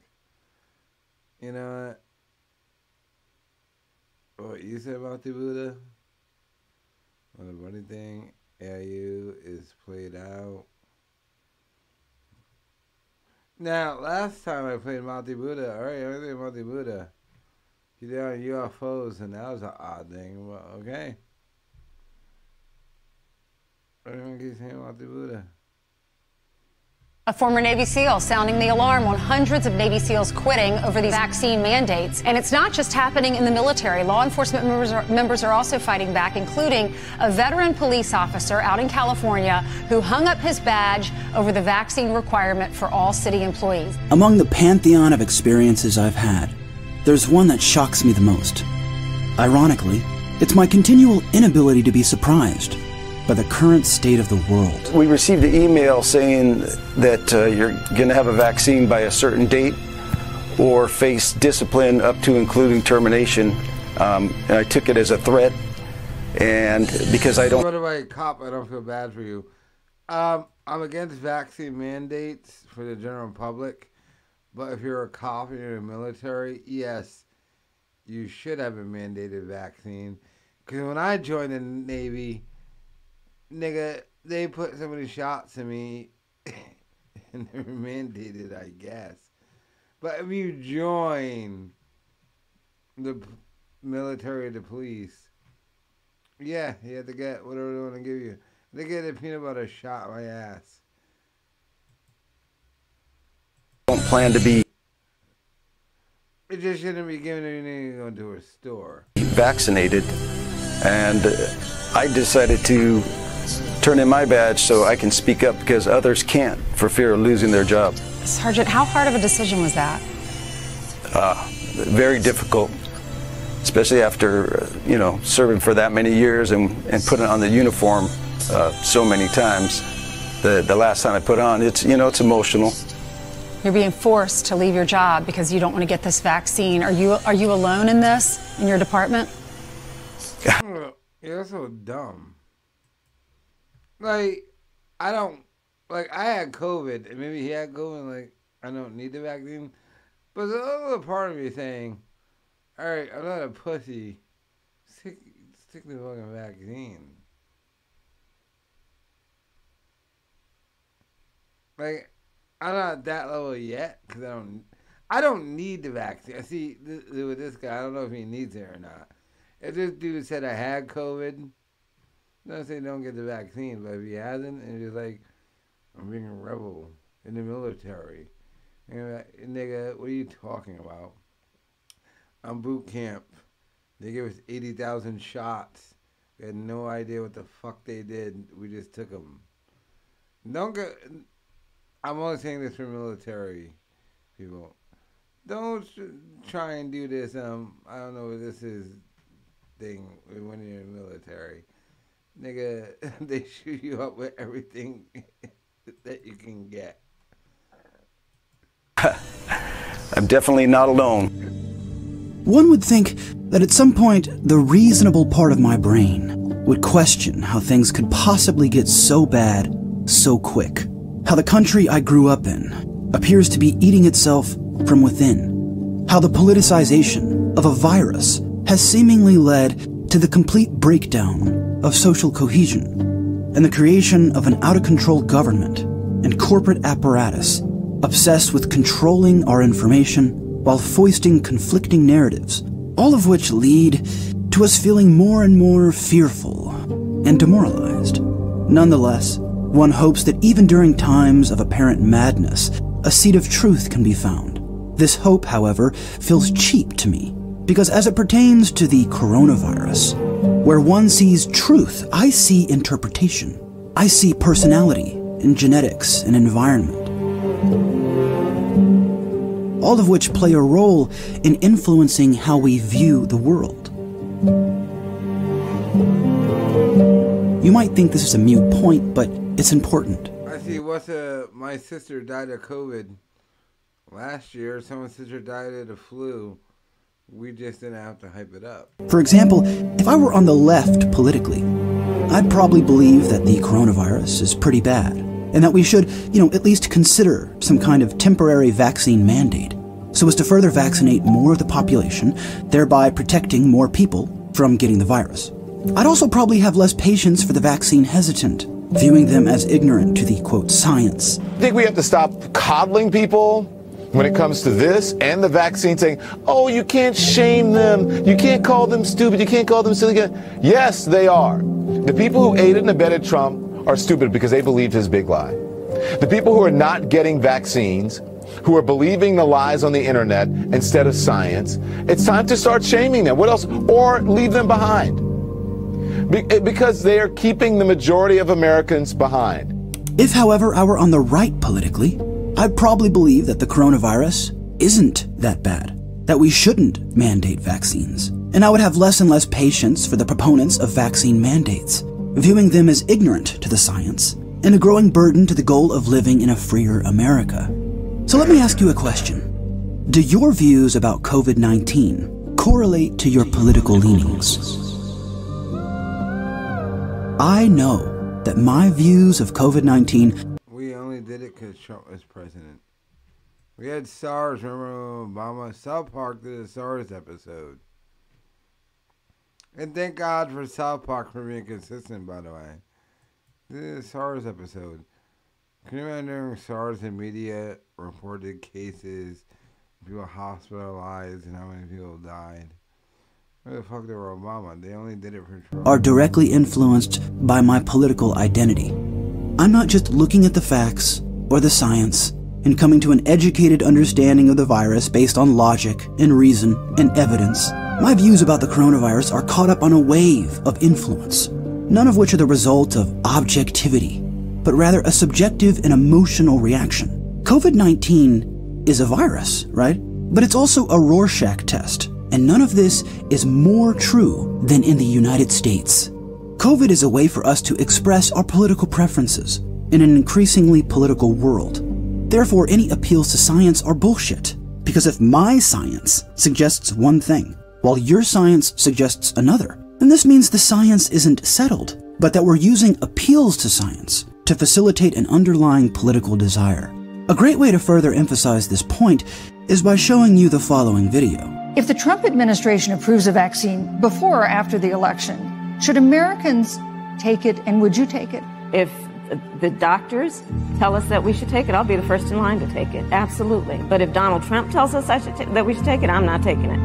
You know what? What you said about the Buddha? Well, the funny thing, AIU is played out. Now, last time I played Mouthy Buddha, alright, I played Mouthy Buddha. You did on UFOs, and that was an odd thing, but okay. Everyone keeps saying Mouthy Buddha. A former Navy SEAL sounding the alarm on hundreds of Navy SEALs quitting over these vaccine mandates. And it's not just happening in the military. Law enforcement members are, members are also fighting back, including a veteran police officer out in California who hung up his badge over the vaccine requirement for all city employees. Among the pantheon of experiences I've had, there's one that shocks me the most. Ironically, it's my continual inability to be surprised by the current state of the world. We received an email saying that uh, you're going to have a vaccine by a certain date. or face discipline up to including termination. Um, and I took it as a threat, and because I don't. What about a cop? I don't feel bad for you. Um, I'm against vaccine mandates for the general public, but if you're a cop and you're in the military, yes, you should have a mandated vaccine. Because when I joined the Navy, nigga, they put so many shots in me, and they mandated, I guess. But if you join the military the police, yeah, you have to get whatever they want to give you. They get a peanut butter shot my ass. don't plan to be It just shouldn't be given anything to go to a store. vaccinated, and I decided to turn in my badge so I can speak up because others can't for fear of losing their job. Sergeant, how hard of a decision was that? Uh, very difficult, especially after uh, you know serving for that many years and, and putting on the uniform uh, so many times. The the last time I put on, it's you know it's emotional. You're being forced to leave your job because you don't want to get this vaccine. Are you are you alone in this in your department? You're so dumb. Like, I don't like. I had COVID, and maybe he had COVID. Like, I don't need the vaccine. But a little part of me saying, "All right, I'm not a pussy. Stick, stick the fucking vaccine." Like, I'm not at that level yet because I don't. I don't need the vaccine. I see th- th- with this guy. I don't know if he needs it or not. If this dude said I had COVID, don't say don't get the vaccine. But if he hasn't, and he's like, I'm being a rebel in the military, and like, nigga, what are you talking about? I'm boot camp. They gave us eighty thousand shots. We had no idea what the fuck they did. We just took them. Don't get. I'm only saying this for military people. Don't try and do this. Um, I don't know what this is thing when you're in the military. Nigga, they shoot you up with everything that you can get. I'm definitely not alone. One would think that at some point the reasonable part of my brain would question how things could possibly get so bad so quick. How the country I grew up in appears to be eating itself from within. How the politicization of a virus has seemingly led to the complete breakdown of social cohesion and the creation of an out of control government and corporate apparatus obsessed with controlling our information while foisting conflicting narratives, all of which lead to us feeling more and more fearful and demoralized. Nonetheless, one hopes that even during times of apparent madness, a seed of truth can be found. This hope, however, feels cheap to me, because as it pertains to the coronavirus, where one sees truth, I see interpretation. I see personality in genetics and environment. All of which play a role in influencing how we view the world. You might think this is a mute point, but it's important. I see. What's a my sister died of COVID last year. Someone's sister died of the flu. We just didn't have to hype it up. For example, if I were on the left politically, I'd probably believe that the coronavirus is pretty bad, and that we should, you know, at least consider some kind of temporary vaccine mandate so as to further vaccinate more of the population, thereby protecting more people from getting the virus. I'd also probably have less patience for the vaccine hesitant, viewing them as ignorant to the quote science. I think we have to stop coddling people when it comes to this and the vaccine, saying, oh, you can't shame them. You can't call them stupid. You can't call them silly. Yes, they are. The people who aided and abetted Trump are stupid because they believed his big lie. The people who are not getting vaccines, who are believing the lies on the internet instead of science, it's time to start shaming them. What else? Or leave them behind. Be- eh, because they are keeping the majority of Americans behind. If, however, I were on the right politically, I'd probably believe that the coronavirus isn't that bad, that we shouldn't mandate vaccines, and I would have less and less patience for the proponents of vaccine mandates, viewing them as ignorant to the science and a growing burden to the goal of living in a freer America. So let me ask you a question. Do your views about COVID 19 correlate to your political leanings? I know that my views of COVID 19 We only did it because Trump was president. We had SARS, remember Obama? South Park did a SARS episode. And thank God for South Park for being consistent, by the way. This SARS episode. Can you imagine SARS the media reported cases, people hospitalized, and how many people died? Where the fuck were Obama? They only did it for Trump. are directly influenced by my political identity. I'm not just looking at the facts or the science and coming to an educated understanding of the virus based on logic and reason and evidence. My views about the coronavirus are caught up on a wave of influence, none of which are the result of objectivity, but rather a subjective and emotional reaction. COVID 19 is a virus, right? But it's also a Rorschach test, and none of this is more true than in the United States. COVID is a way for us to express our political preferences in an increasingly political world. Therefore, any appeals to science are bullshit. Because if my science suggests one thing, while your science suggests another, then this means the science isn't settled, but that we're using appeals to science to facilitate an underlying political desire. A great way to further emphasize this point is by showing you the following video. If the Trump administration approves a vaccine before or after the election, should Americans take it and would you take it? If the doctors tell us that we should take it, I'll be the first in line to take it. Absolutely. But if Donald Trump tells us I should ta- that we should take it, I'm not taking it.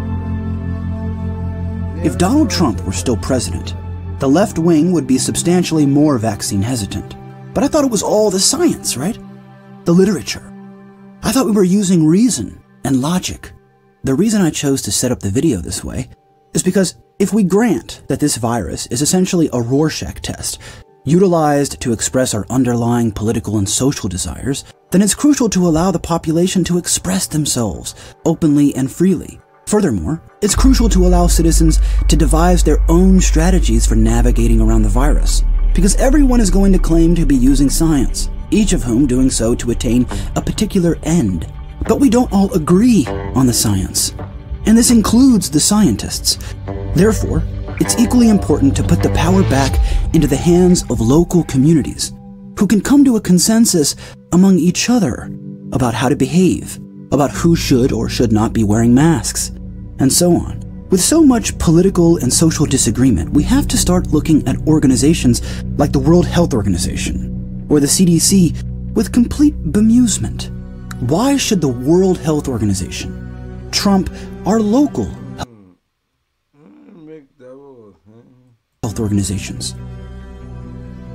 If Donald Trump were still president, the left wing would be substantially more vaccine hesitant. But I thought it was all the science, right? The literature. I thought we were using reason and logic. The reason I chose to set up the video this way is because if we grant that this virus is essentially a Rorschach test, utilized to express our underlying political and social desires, then it's crucial to allow the population to express themselves openly and freely. Furthermore, it's crucial to allow citizens to devise their own strategies for navigating around the virus, because everyone is going to claim to be using science, each of whom doing so to attain a particular end. But we don't all agree on the science, and this includes the scientists. Therefore, it's equally important to put the power back into the hands of local communities who can come to a consensus among each other about how to behave, about who should or should not be wearing masks, and so on. With so much political and social disagreement, we have to start looking at organizations like the World Health Organization or the CDC with complete bemusement. Why should the World Health Organization trump our local health organizations?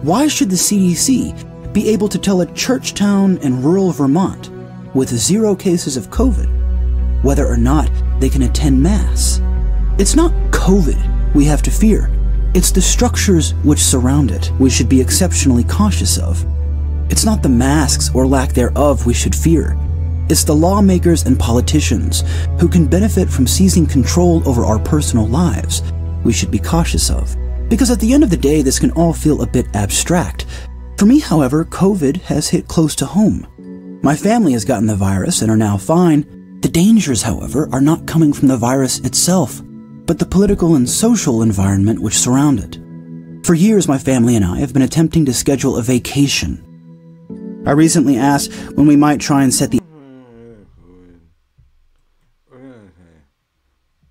Why should the CDC be able to tell a church town in rural Vermont with zero cases of COVID whether or not they can attend Mass? It's not COVID we have to fear, it's the structures which surround it we should be exceptionally cautious of. It's not the masks or lack thereof we should fear. It's the lawmakers and politicians who can benefit from seizing control over our personal lives we should be cautious of. Because at the end of the day, this can all feel a bit abstract. For me, however, COVID has hit close to home. My family has gotten the virus and are now fine. The dangers, however, are not coming from the virus itself, but the political and social environment which surround it. For years, my family and I have been attempting to schedule a vacation. I recently asked when we might try and set the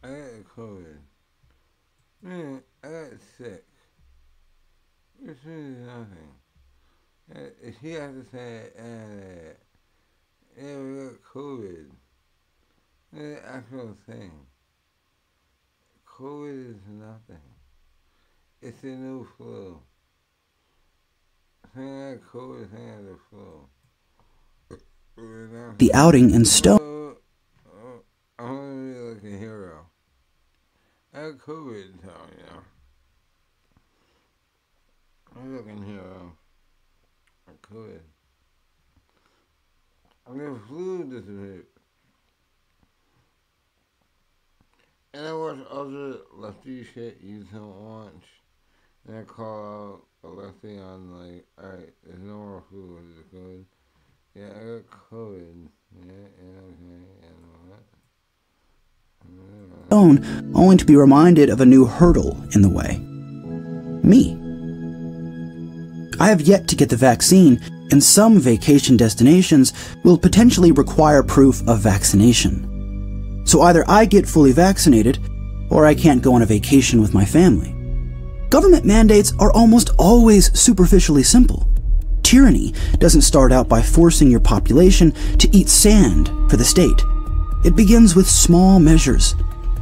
I got COVID. Man, I got sick. Nothing. Uh, If he has to say, uh, yeah, we got COVID. It's an actual thing. COVID is nothing. It's a new flu. Thing like COVID, thing like the flu. The outing in Stone. Oh, oh, I want to be like a hero. I had COVID, so, you know. I'm like here. I COVID. I'm gonna flu this week. And I watch other lefty shit you don't watch. And I call a lefty on like, alright, there's no more flu, is it COVID? Yeah, I got COVID. Yeah, yeah, okay, and that. Own, only to be reminded of a new hurdle in the way. Me. I have yet to get the vaccine, and some vacation destinations will potentially require proof of vaccination. So either I get fully vaccinated, or I can't go on a vacation with my family. Government mandates are almost always superficially simple. Tyranny doesn't start out by forcing your population to eat sand for the state. It begins with small measures,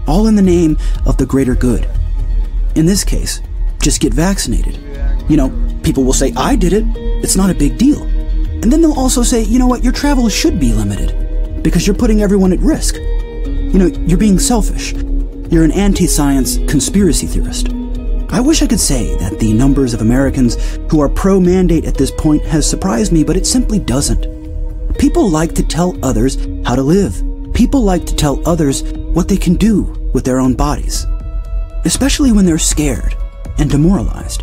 all in the name of the greater good. In this case, just get vaccinated. You know, people will say, I did it. It's not a big deal. And then they'll also say, you know what, your travel should be limited because you're putting everyone at risk. You know, you're being selfish. You're an anti science conspiracy theorist. I wish I could say that the numbers of Americans who are pro mandate at this point has surprised me, but it simply doesn't. People like to tell others how to live. People like to tell others what they can do with their own bodies, especially when they're scared and demoralized.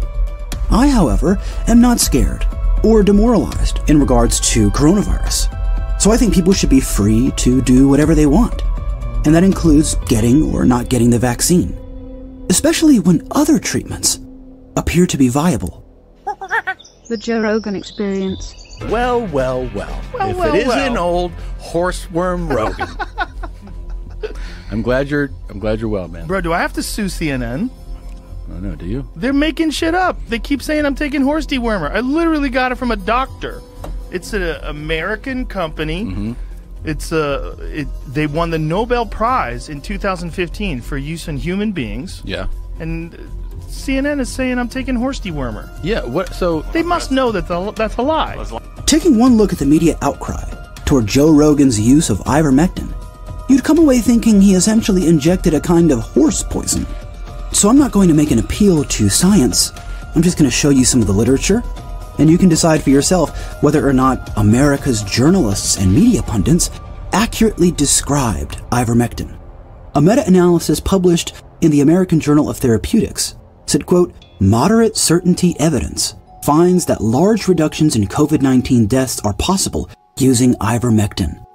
I, however, am not scared or demoralized in regards to coronavirus. So I think people should be free to do whatever they want. And that includes getting or not getting the vaccine, especially when other treatments appear to be viable. The Joe Rogan experience. Well, well, well. Well, if well, it well. not old horseworm Rogan. I'm glad you're. I'm glad you're well, man. Bro, do I have to sue CNN? I don't know. Do you? They're making shit up. They keep saying I'm taking horse dewormer. I literally got it from a doctor. It's an American company. Mm-hmm. It's a. It, they won the Nobel Prize in 2015 for use in human beings. Yeah. And CNN is saying I'm taking horse dewormer. Yeah. What? So they must know that the, that's a lie. Taking one look at the media outcry toward Joe Rogan's use of ivermectin, you'd come away thinking he essentially injected a kind of horse poison. So I'm not going to make an appeal to science. I'm just going to show you some of the literature, and you can decide for yourself whether or not America's journalists and media pundits accurately described ivermectin. A meta-analysis published in the American Journal of Therapeutics said, quote, moderate certainty evidence finds that large reductions in COVID-19 deaths are possible using ivermectin.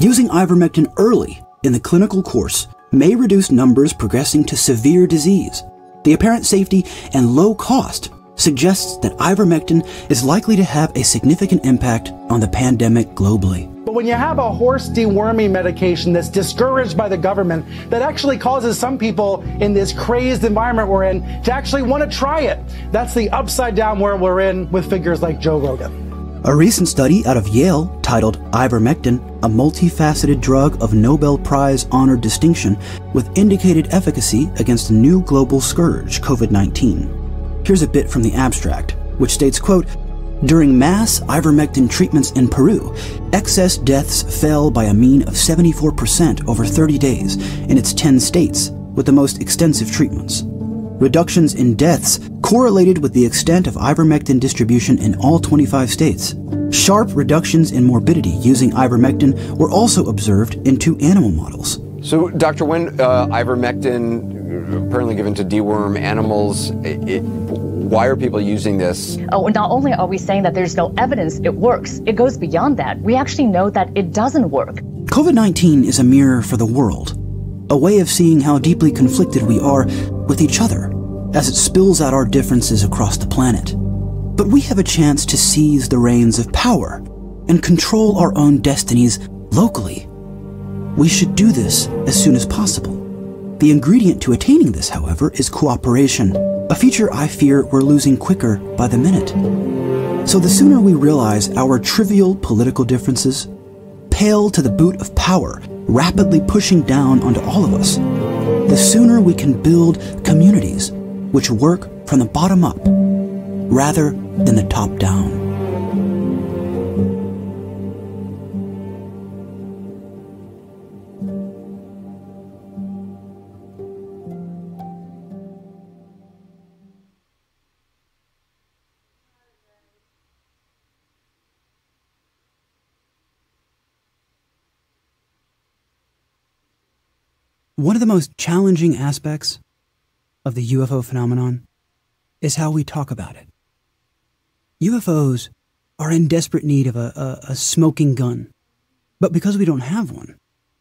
Using ivermectin early in the clinical course may reduce numbers progressing to severe disease. The apparent safety and low cost suggests that ivermectin is likely to have a significant impact on the pandemic globally. But when you have a horse deworming medication that's discouraged by the government, that actually causes some people in this crazed environment we're in to actually want to try it. That's the upside down world we're in with figures like Joe Rogan. A recent study out of Yale titled Ivermectin, a multifaceted drug of Nobel Prize honored distinction with indicated efficacy against a new global scourge, COVID 19. Here's a bit from the abstract, which states, quote, during mass ivermectin treatments in Peru, excess deaths fell by a mean of 74% over 30 days in its 10 states with the most extensive treatments. Reductions in deaths correlated with the extent of ivermectin distribution in all 25 states. Sharp reductions in morbidity using ivermectin were also observed in two animal models. So, Dr. Wen, uh, ivermectin, apparently given to deworm animals, it, it, why are people using this? Oh, not only are we saying that there's no evidence it works, it goes beyond that. We actually know that it doesn't work. COVID 19 is a mirror for the world, a way of seeing how deeply conflicted we are with each other as it spills out our differences across the planet. But we have a chance to seize the reins of power and control our own destinies locally. We should do this as soon as possible. The ingredient to attaining this, however, is cooperation, a feature I fear we're losing quicker by the minute. So the sooner we realize our trivial political differences pale to the boot of power rapidly pushing down onto all of us, the sooner we can build communities which work from the bottom up rather than the top down. One of the most challenging aspects of the UFO phenomenon is how we talk about it. UFOs are in desperate need of a, a, a, smoking gun, but because we don't have one,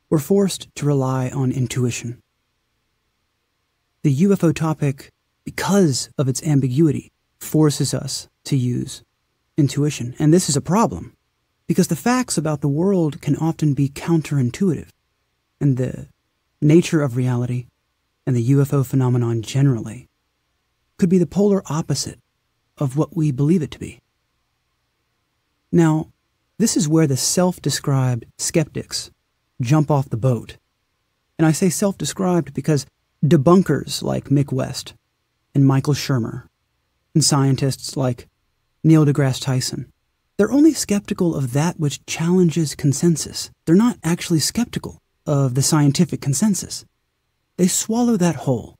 we're forced to rely on intuition. The UFO topic, because of its ambiguity, forces us to use intuition. And this is a problem because the facts about the world can often be counterintuitive. And the nature of reality and the UFO phenomenon generally could be the polar opposite of what we believe it to be. Now, this is where the self described skeptics jump off the boat. And I say self described because debunkers like Mick West and Michael Shermer and scientists like Neil deGrasse Tyson, they're only skeptical of that which challenges consensus. They're not actually skeptical of the scientific consensus. They swallow that whole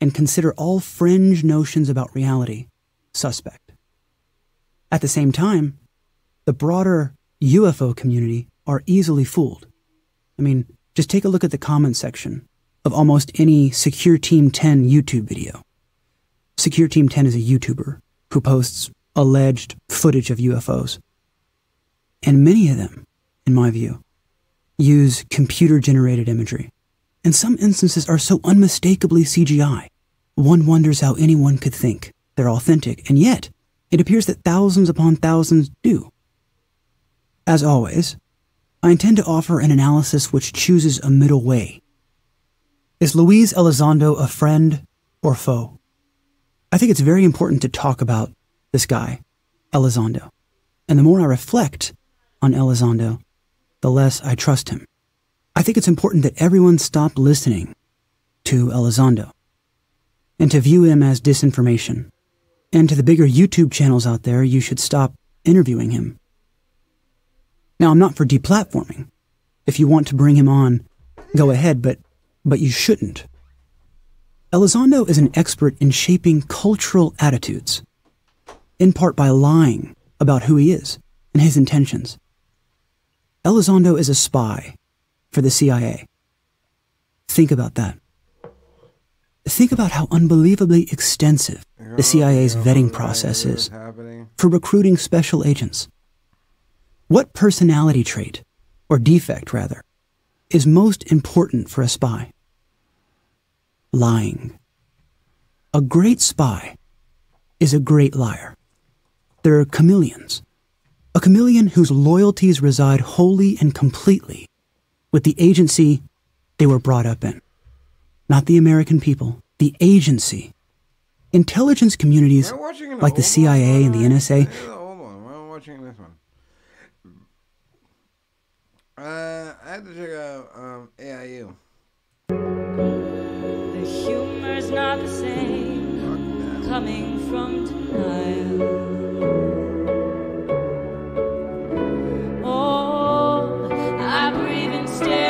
and consider all fringe notions about reality suspect. At the same time, the broader UFO community are easily fooled. I mean, just take a look at the comment section of almost any Secure Team 10 YouTube video. Secure Team 10 is a YouTuber who posts alleged footage of UFOs. And many of them, in my view, use computer generated imagery. And some instances are so unmistakably CGI, one wonders how anyone could think they're authentic, and yet it appears that thousands upon thousands do. As always, I intend to offer an analysis which chooses a middle way. Is Luis Elizondo a friend or foe? I think it's very important to talk about this guy, Elizondo. And the more I reflect on Elizondo, the less I trust him. I think it's important that everyone stop listening to Elizondo and to view him as disinformation. And to the bigger YouTube channels out there, you should stop interviewing him. Now, I'm not for deplatforming. If you want to bring him on, go ahead, but, but you shouldn't. Elizondo is an expert in shaping cultural attitudes, in part by lying about who he is and his intentions. Elizondo is a spy for the CIA. Think about that. Think about how unbelievably extensive the CIA's vetting process is for recruiting special agents. What personality trait, or defect rather, is most important for a spy? Lying. A great spy is a great liar. There are chameleons. A chameleon whose loyalties reside wholly and completely with the agency they were brought up in. Not the American people, the agency. Intelligence communities like the CIA and the NSA Hold on, I'm watching this one. Uh, I had to check out um, AIU. The humor's not the same coming from denial.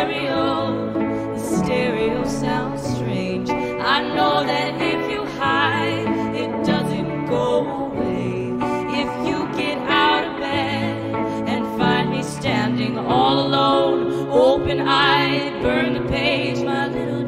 Stereo. The stereo sounds strange. I know that if you hide, it doesn't go away. If you get out of bed and find me standing all alone, open eyed, burn the page, my little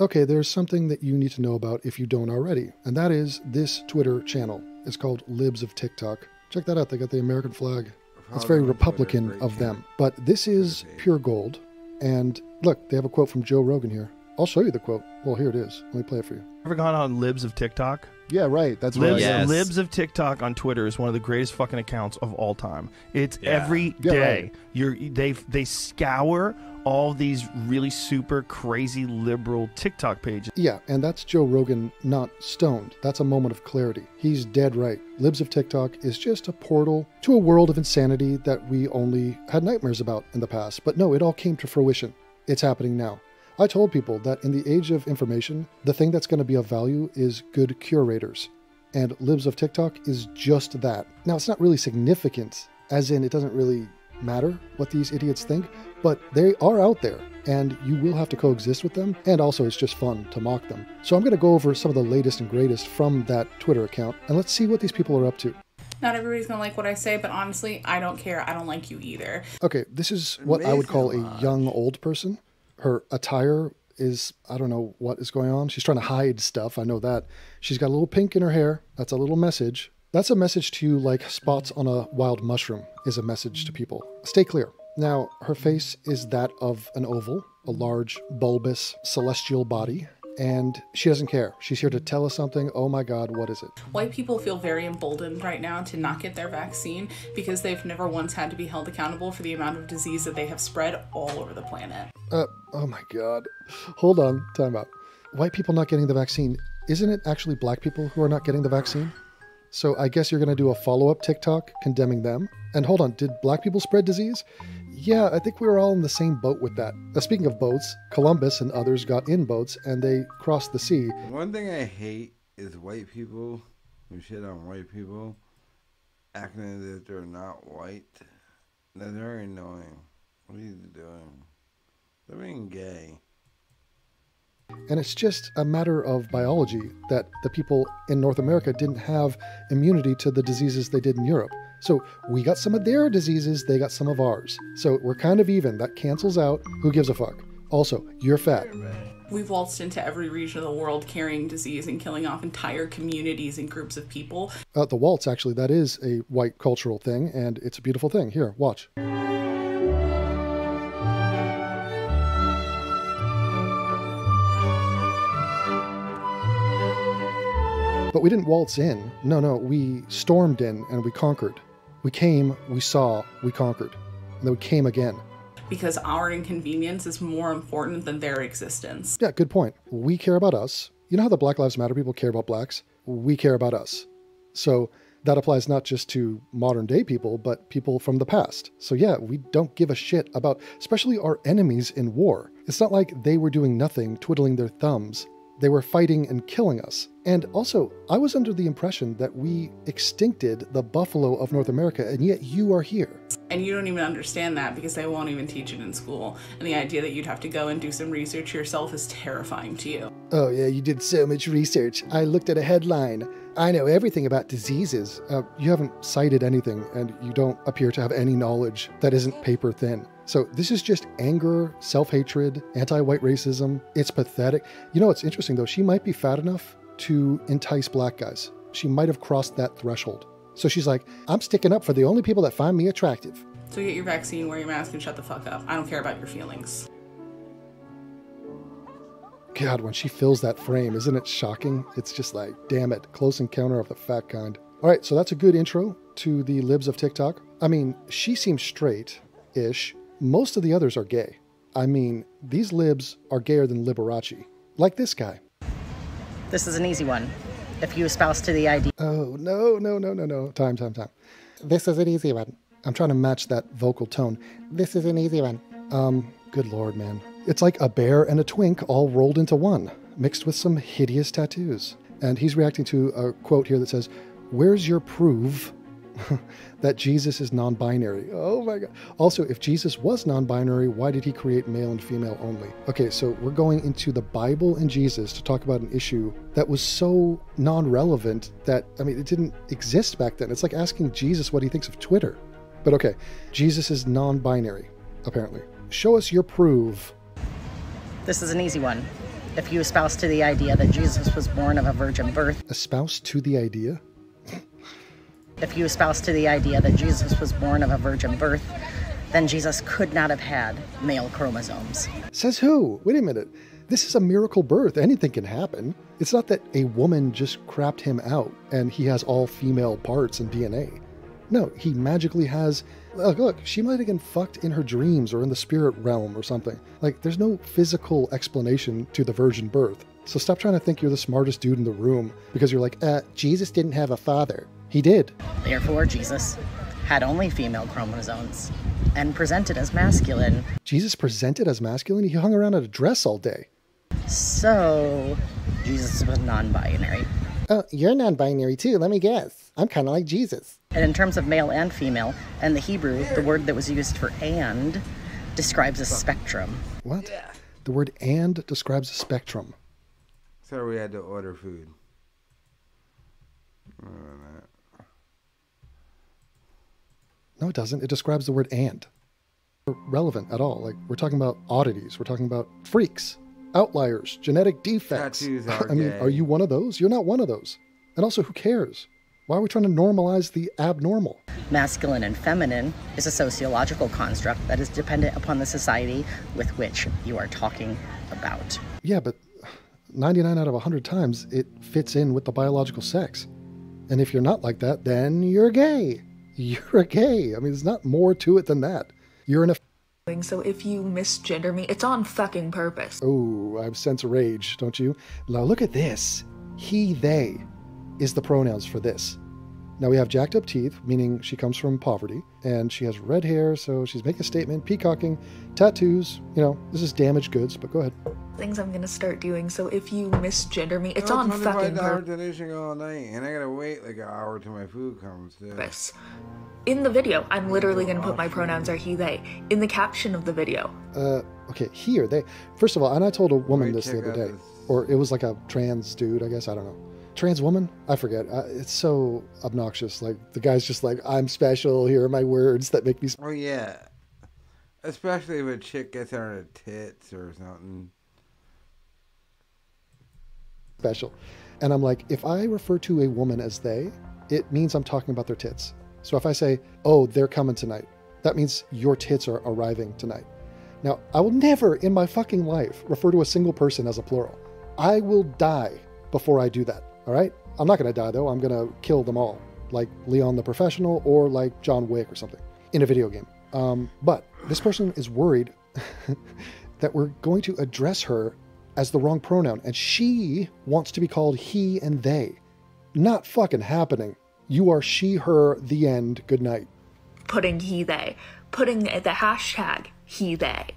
Okay, there's something that you need to know about if you don't already, and that is this Twitter channel. It's called Libs of TikTok. Check that out. They got the American flag. It's very Republican of them. But this is pure gold. And look, they have a quote from Joe Rogan here. I'll show you the quote. Well, here it is. Let me play it for you. Ever gone on Libs of TikTok? Yeah, right. That's what Libs, I said. Libs of TikTok on Twitter is one of the greatest fucking accounts of all time. It's Yeah. every Yeah, right. You're they they scour all these really super crazy liberal TikTok pages. Yeah, and that's Joe Rogan not stoned. That's a moment of clarity. He's dead right. Libs of TikTok is just a portal to a world of insanity that we only had nightmares about in the past. But no, it all came to fruition. It's happening now. I told people that in the age of information, the thing that's going to be of value is good curators. And Libs of TikTok is just that. Now, it's not really significant, as in, it doesn't really matter what these idiots think, but they are out there and you will have to coexist with them. And also, it's just fun to mock them. So, I'm going to go over some of the latest and greatest from that Twitter account and let's see what these people are up to. Not everybody's gonna like what I say, but honestly, I don't care. I don't like you either. Okay, this is what I would call a young old person. Her attire is, I don't know what is going on. She's trying to hide stuff. I know that. She's got a little pink in her hair. That's a little message. That's a message to you like spots on a wild mushroom is a message to people. Stay clear. Now, her face is that of an oval, a large, bulbous, celestial body, and she doesn't care. She's here to tell us something. Oh my God, what is it? White people feel very emboldened right now to not get their vaccine because they've never once had to be held accountable for the amount of disease that they have spread all over the planet. Uh, oh my God. Hold on, time out. White people not getting the vaccine, isn't it actually black people who are not getting the vaccine? So I guess you're going to do a follow up TikTok condemning them? And hold on, did black people spread disease? Yeah, I think we were all in the same boat with that. Uh, speaking of boats, Columbus and others got in boats and they crossed the sea. One thing I hate is white people who shit on white people acting as if they're not white. That's very annoying. What are you doing? They're being gay. And it's just a matter of biology that the people in North America didn't have immunity to the diseases they did in Europe. So we got some of their diseases, they got some of ours. So we're kind of even. That cancels out. Who gives a fuck? Also, you're fat. We've waltzed into every region of the world carrying disease and killing off entire communities and groups of people. Uh, the waltz, actually, that is a white cultural thing, and it's a beautiful thing. Here, watch. But we didn't waltz in. No, no, we stormed in and we conquered. We came, we saw, we conquered. And then we came again. Because our inconvenience is more important than their existence. Yeah, good point. We care about us. You know how the Black Lives Matter people care about blacks? We care about us. So that applies not just to modern day people, but people from the past. So yeah, we don't give a shit about, especially our enemies in war. It's not like they were doing nothing, twiddling their thumbs. They were fighting and killing us. And also, I was under the impression that we extincted the buffalo of North America, and yet you are here. And you don't even understand that because they won't even teach it in school. And the idea that you'd have to go and do some research yourself is terrifying to you. Oh, yeah, you did so much research. I looked at a headline. I know everything about diseases. Uh, you haven't cited anything, and you don't appear to have any knowledge that isn't paper thin. So this is just anger, self hatred, anti white racism. It's pathetic. You know what's interesting though? She might be fat enough to entice black guys. She might have crossed that threshold. So she's like, I'm sticking up for the only people that find me attractive. So get your vaccine, wear your mask, and shut the fuck up. I don't care about your feelings. God, when she fills that frame, isn't it shocking? It's just like, damn it, close encounter of the fat kind. All right, so that's a good intro to the libs of TikTok. I mean, she seems straight ish. Most of the others are gay. I mean, these libs are gayer than Liberace. Like this guy. This is an easy one. If you espouse to the idea. Oh, no, no, no, no, no. Time, time, time. This is an easy one. I'm trying to match that vocal tone. This is an easy one. Um, good lord, man. It's like a bear and a twink all rolled into one, mixed with some hideous tattoos. And he's reacting to a quote here that says, Where's your proof that Jesus is non binary? Oh my God. Also, if Jesus was non binary, why did he create male and female only? Okay, so we're going into the Bible and Jesus to talk about an issue that was so non relevant that, I mean, it didn't exist back then. It's like asking Jesus what he thinks of Twitter. But okay, Jesus is non binary, apparently. Show us your proof. This is an easy one. If you espouse to the idea that Jesus was born of a virgin birth. Espouse to the idea? If you espouse to the idea that Jesus was born of a virgin birth, then Jesus could not have had male chromosomes. Says who? Wait a minute. This is a miracle birth. Anything can happen. It's not that a woman just crapped him out and he has all female parts and DNA. No, he magically has. Look, look, she might have been fucked in her dreams or in the spirit realm or something. Like, there's no physical explanation to the virgin birth. So stop trying to think you're the smartest dude in the room because you're like, uh, Jesus didn't have a father. He did. Therefore, Jesus had only female chromosomes and presented as masculine. Jesus presented as masculine? He hung around at a dress all day. So, Jesus was non binary. Oh, uh, you're non binary too, let me guess. I'm kind of like Jesus. And in terms of male and female, and the Hebrew, the word that was used for and describes a spectrum. What? The word and describes a spectrum. So we had to order food. Oh, No, it doesn't. It describes the word and. Relevant at all. Like, we're talking about oddities. We're talking about freaks, outliers, genetic defects. Tattoos are I mean, gay. are you one of those? You're not one of those. And also, who cares? Why are we trying to normalize the abnormal? Masculine and feminine is a sociological construct that is dependent upon the society with which you are talking about. Yeah, but 99 out of 100 times it fits in with the biological sex. And if you're not like that, then you're gay. You're a gay. I mean, there's not more to it than that. You're in a. So if you misgender me, it's on fucking purpose. Oh, I sense rage, don't you? Now look at this. He, they is the pronouns for this. Now we have jacked up teeth, meaning she comes from poverty, and she has red hair, so she's making a statement, peacocking, tattoos. You know, this is damaged goods, but go ahead. Things I'm gonna start doing. So if you misgender me, it's Oh, on $25 fucking purpose. donation all night, and I gotta wait like an hour till my food comes. Too. In the video, I'm literally gonna put my pronouns are he, they. In the caption of the video, Uh, okay, here they. First of all, and I told a woman Wait, this the other day, this. or it was like a trans dude, I guess. I don't know. Trans woman? I forget. Uh, it's so obnoxious. Like the guy's just like, "I'm special. Here are my words that make me." Sp-. Oh yeah, especially if a chick gets on her tits or something. special. And I'm like, if I refer to a woman as they, it means I'm talking about their tits. So if I say, oh, they're coming tonight, that means your tits are arriving tonight. Now, I will never in my fucking life refer to a single person as a plural. I will die before I do that. All right? I'm not going to die though. I'm going to kill them all, like Leon the Professional or like John Wick or something in a video game. Um, but this person is worried that we're going to address her as the wrong pronoun, and she wants to be called he and they. Not fucking happening. You are she, her, the end, good night. putting he, they, putting the hashtag he, they.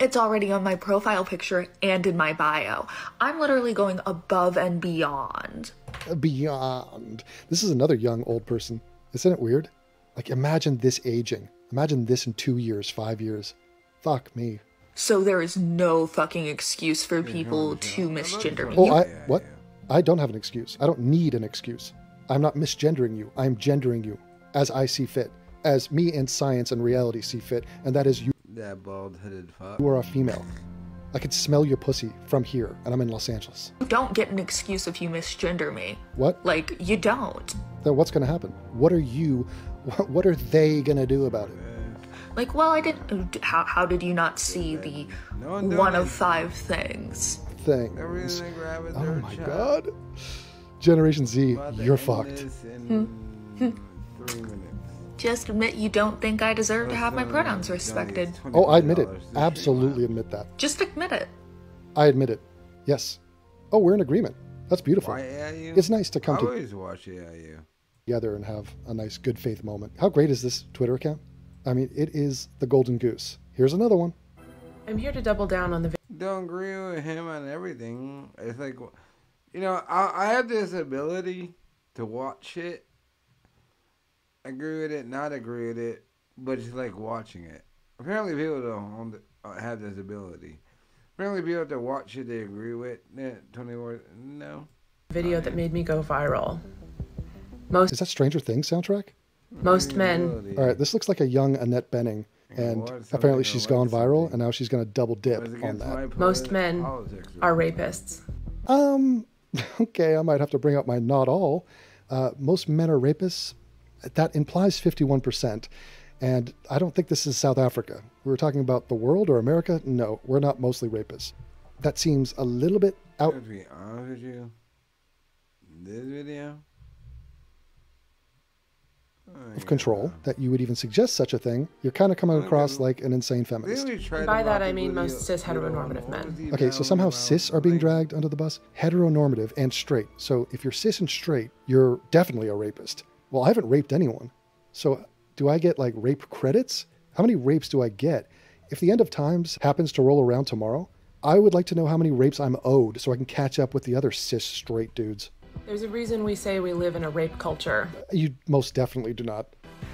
It's already on my profile picture and in my bio. I'm literally going above and beyond. Beyond. This is another young old person. Isn't it weird? Like, imagine this aging. Imagine this in two years, five years. Fuck me. So there is no fucking excuse for people to misgender me. Oh, I what? I don't have an excuse. I don't need an excuse. I'm not misgendering you. I'm gendering you as I see fit, as me and science and reality see fit, and that is you. That bald-headed fuck. You are a female. I could smell your pussy from here, and I'm in Los Angeles. You don't get an excuse if you misgender me. What? Like, you don't. Then what's going to happen? What are you? What are they going to do about it? Like, well, I didn't. How, how did you not see the one one of five things? Things. Everything grab it, Oh my child. god. Generation Z, you're fucked. in Hmm. three minutes. Just admit you don't think I deserve to have my pronouns respected. Oh, I admit it. Absolutely admit that. Just admit it. I admit it. Yes. Oh, we're in agreement. That's beautiful. Why It's nice to come I to- watch AIU. together and have a nice good faith moment. How great is this Twitter account? I mean, it is the golden goose. Here's another one. I'm here to double down on the Don't agree with him on everything. It's like, you know, I, I have this ability to watch it, agree with it, not agree with it, but it's like watching it. Apparently, people don't own the- uh, have this ability. Apparently, people that watch it, they agree with. it. Tony Ward, no. video that made me go viral. Most Is that Stranger Things soundtrack? most men All right, this looks like a young Annette Bening, and apparently she's gone viral, and now she's going to double dip on that. most men are rapists. Um, okay, I might have to bring up my not all. Uh, most men are rapists. That implies 51%. And I don't think this is South Africa. We were talking about the world or America. No, we're not mostly rapists. That seems a little bit out. To be honest with you, this video. Oh, of control that you would even suggest such a thing, you're kind of coming across like an insane feminist. And by that I mean most cis heteronormative men. Okay, so somehow cis are being dragged under the bus? Heteronormative and straight. So if you're cis and straight, you're definitely a rapist. Well, I haven't raped anyone. So do I get like rape credits? How many rapes do I get? If the end of times happens to roll around tomorrow, I would like to know how many rapes I'm owed so I can catch up with the other cis straight dudes. There's a reason we say we live in a rape culture. You most definitely do not.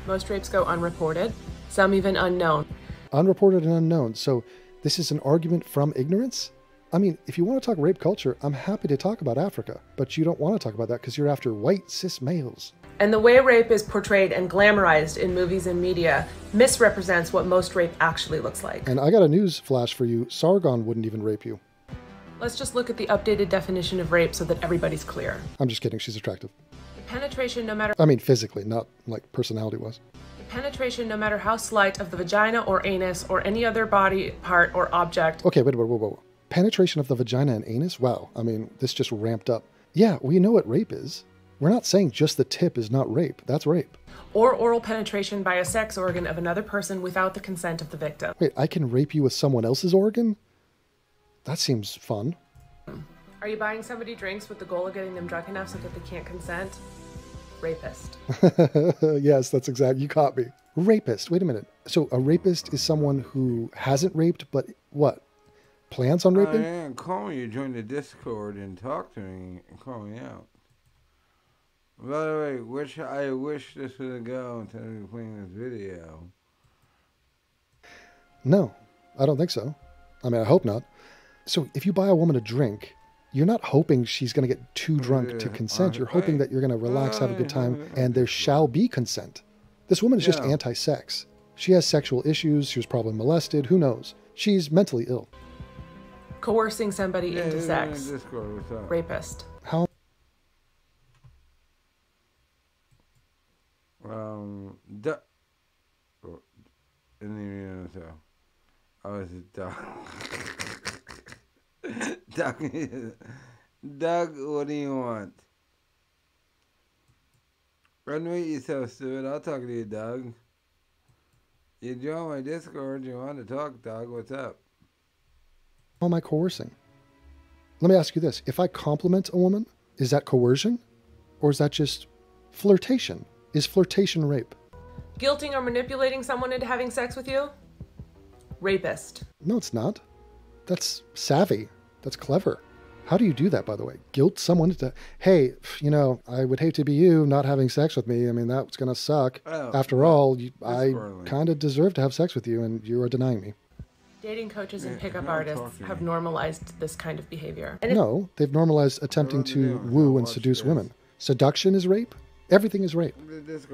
Most rapes go unreported, some even unknown. Unreported and unknown. So this is an argument from ignorance? I mean, if you want to talk rape culture, I'm happy to talk about Africa, but you don't want to talk about that because you're after white cis males. And the way rape is portrayed and glamorized in movies and media misrepresents what most rape actually looks like. And I got a news flash for you Sargon wouldn't even rape you. Let's just look at the updated definition of rape so that everybody's clear. I'm just kidding, she's attractive. Penetration, no matter I mean, physically, not like personality was. penetration, no matter how slight, of the vagina or anus or any other body part or object. Okay, wait, wait, wait, wait. Penetration of the vagina and anus? Wow. I mean, this just ramped up. Yeah, we know what rape is. We're not saying just the tip is not rape. That's rape. or oral penetration by a sex organ of another person without the consent of the victim. Wait, I can rape you with someone else's organ? That seems fun. Are you buying somebody drinks with the goal of getting them drunk enough so that they can't consent? Rapist. yes, that's exact. You caught me. Rapist. Wait a minute. So a rapist is someone who hasn't raped, but what? Plans on I raping? am calling you. Join the Discord and talk to me and call me out. By the way, which I wish this would go instead of playing this video. No, I don't think so. I mean, I hope not. So if you buy a woman a drink, you're not hoping she's going to get too drunk to consent. You're hoping that you're going to relax, have a good time, and there shall be consent. This woman is just anti sex. She has sexual issues. She was probably molested. Who knows? She's mentally ill. Coercing somebody Yeah, into yeah, yeah, sex. Discord. Rapist. How? Um, duck. In the so. I was duck. Doug, Doug, what do you want? Unmute yourself, stupid. I'll talk to you, Doug. You join my Discord. You want to talk, Doug? What's up? How am I coercing? Let me ask you this. If I compliment a woman, is that coercion? Or is that just flirtation? Is flirtation rape? Guilting or manipulating someone into having sex with you? Rapist. No, it's not. That's savvy. That's clever. How do you do that, by the way? Guilt someone into, hey, you know, I would hate to be you not having sex with me. I mean, that's going to suck. Oh, After all, you, I kind of deserve to have sex with you, and you are denying me. Dating coaches and pickup not artists have normalized this kind of behavior. And if- No, they've normalized attempting to woo and seduce women. Seduction is rape. Everything is rape.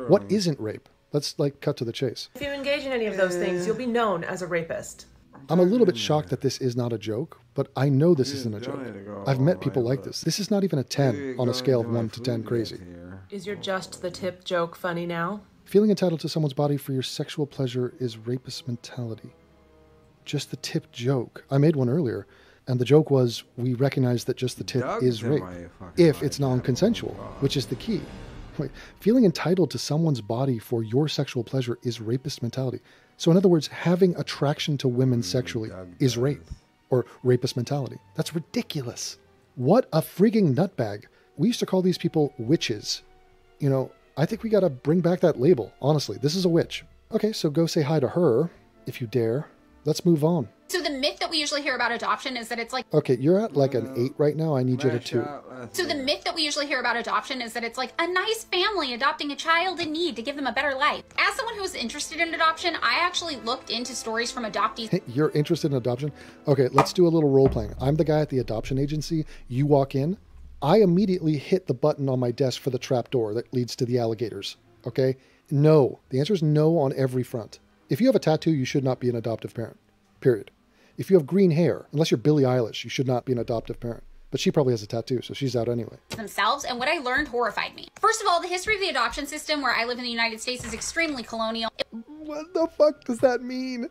What isn't rape? Let's like cut to the chase. if you engage in any of those things, you'll be known as a rapist. I'm a little bit shocked that this is not a joke, but I know this isn't a joke. donate a girl I've met people like this. This is not even a 10 on a scale of 1 to 10 crazy. Is your just the tip joke funny now? Feeling entitled to someone's body for your sexual pleasure is rapist mentality. Just the tip joke. I made one earlier, and the joke was we recognize that just the tip is is rape if it's non consensual, which is the key. Wait, feeling entitled to someone's body for your sexual pleasure is rapist mentality. So, in other words, having attraction to women sexually is rape or rapist mentality. That's ridiculous. What a freaking nutbag. We used to call these people witches. You know, I think we got to bring back that label. Honestly, this is a witch. Okay, so go say hi to her if you dare. Let's move on. So the myth that we usually hear about adoption is that it's like Okay, you're at like an eight right now. I need you to two. so the myth that we usually hear about adoption is that it's like a nice family adopting a child in need to give them a better life. As someone who is interested in adoption, I actually looked into stories from adoptees You're interested in adoption? Okay, let's do a little role playing. I'm the guy at the adoption agency. You walk in. I immediately hit the button on my desk for the trap door that leads to the alligators. Okay? No. The answer is no on every front. If you have a tattoo, you should not be an adoptive parent. Period. If you have green hair, unless you're Billie Eilish, you should not be an adoptive parent. But she probably has a tattoo, so she's out anyway. themselves, and what I learned horrified me. First of all, the history of the adoption system where I live in the United States is extremely colonial. What the fuck does that mean?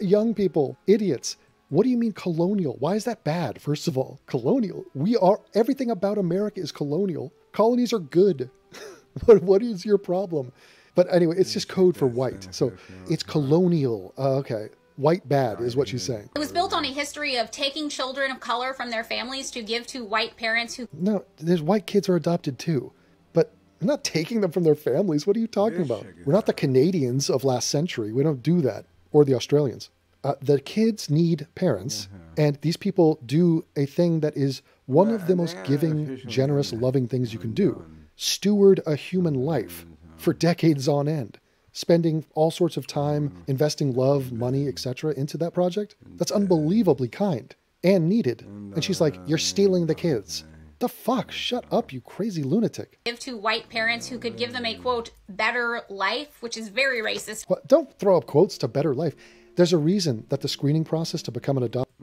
Young people, idiots. What do you mean colonial? Why is that bad? First of all, colonial. We are everything about America is colonial. Colonies are good. but what is your problem? But anyway, it's just code for white. So it's colonial. Uh, okay. White bad is what she's saying. It was built on a history of taking children of color from their families to give to white parents who No, there's white kids are adopted too. But we're not taking them from their families. What are you talking about? We're not the Canadians of last century. We don't do that. Or the Australians. Uh, the kids need parents, and these people do a thing that is one of the most giving, generous, loving things you can do steward a human life for decades on end. Spending all sorts of time, mm-hmm. investing love, money, etc., into that project. Mm-hmm. That's unbelievably kind and needed. And she's like, You're stealing the kids. Mm-hmm. The fuck? Shut up, you crazy lunatic. give to white parents who could give them a quote better life, which is very racist. What? Don't throw up quotes to better life. There's a reason that the screening process to become an adopted.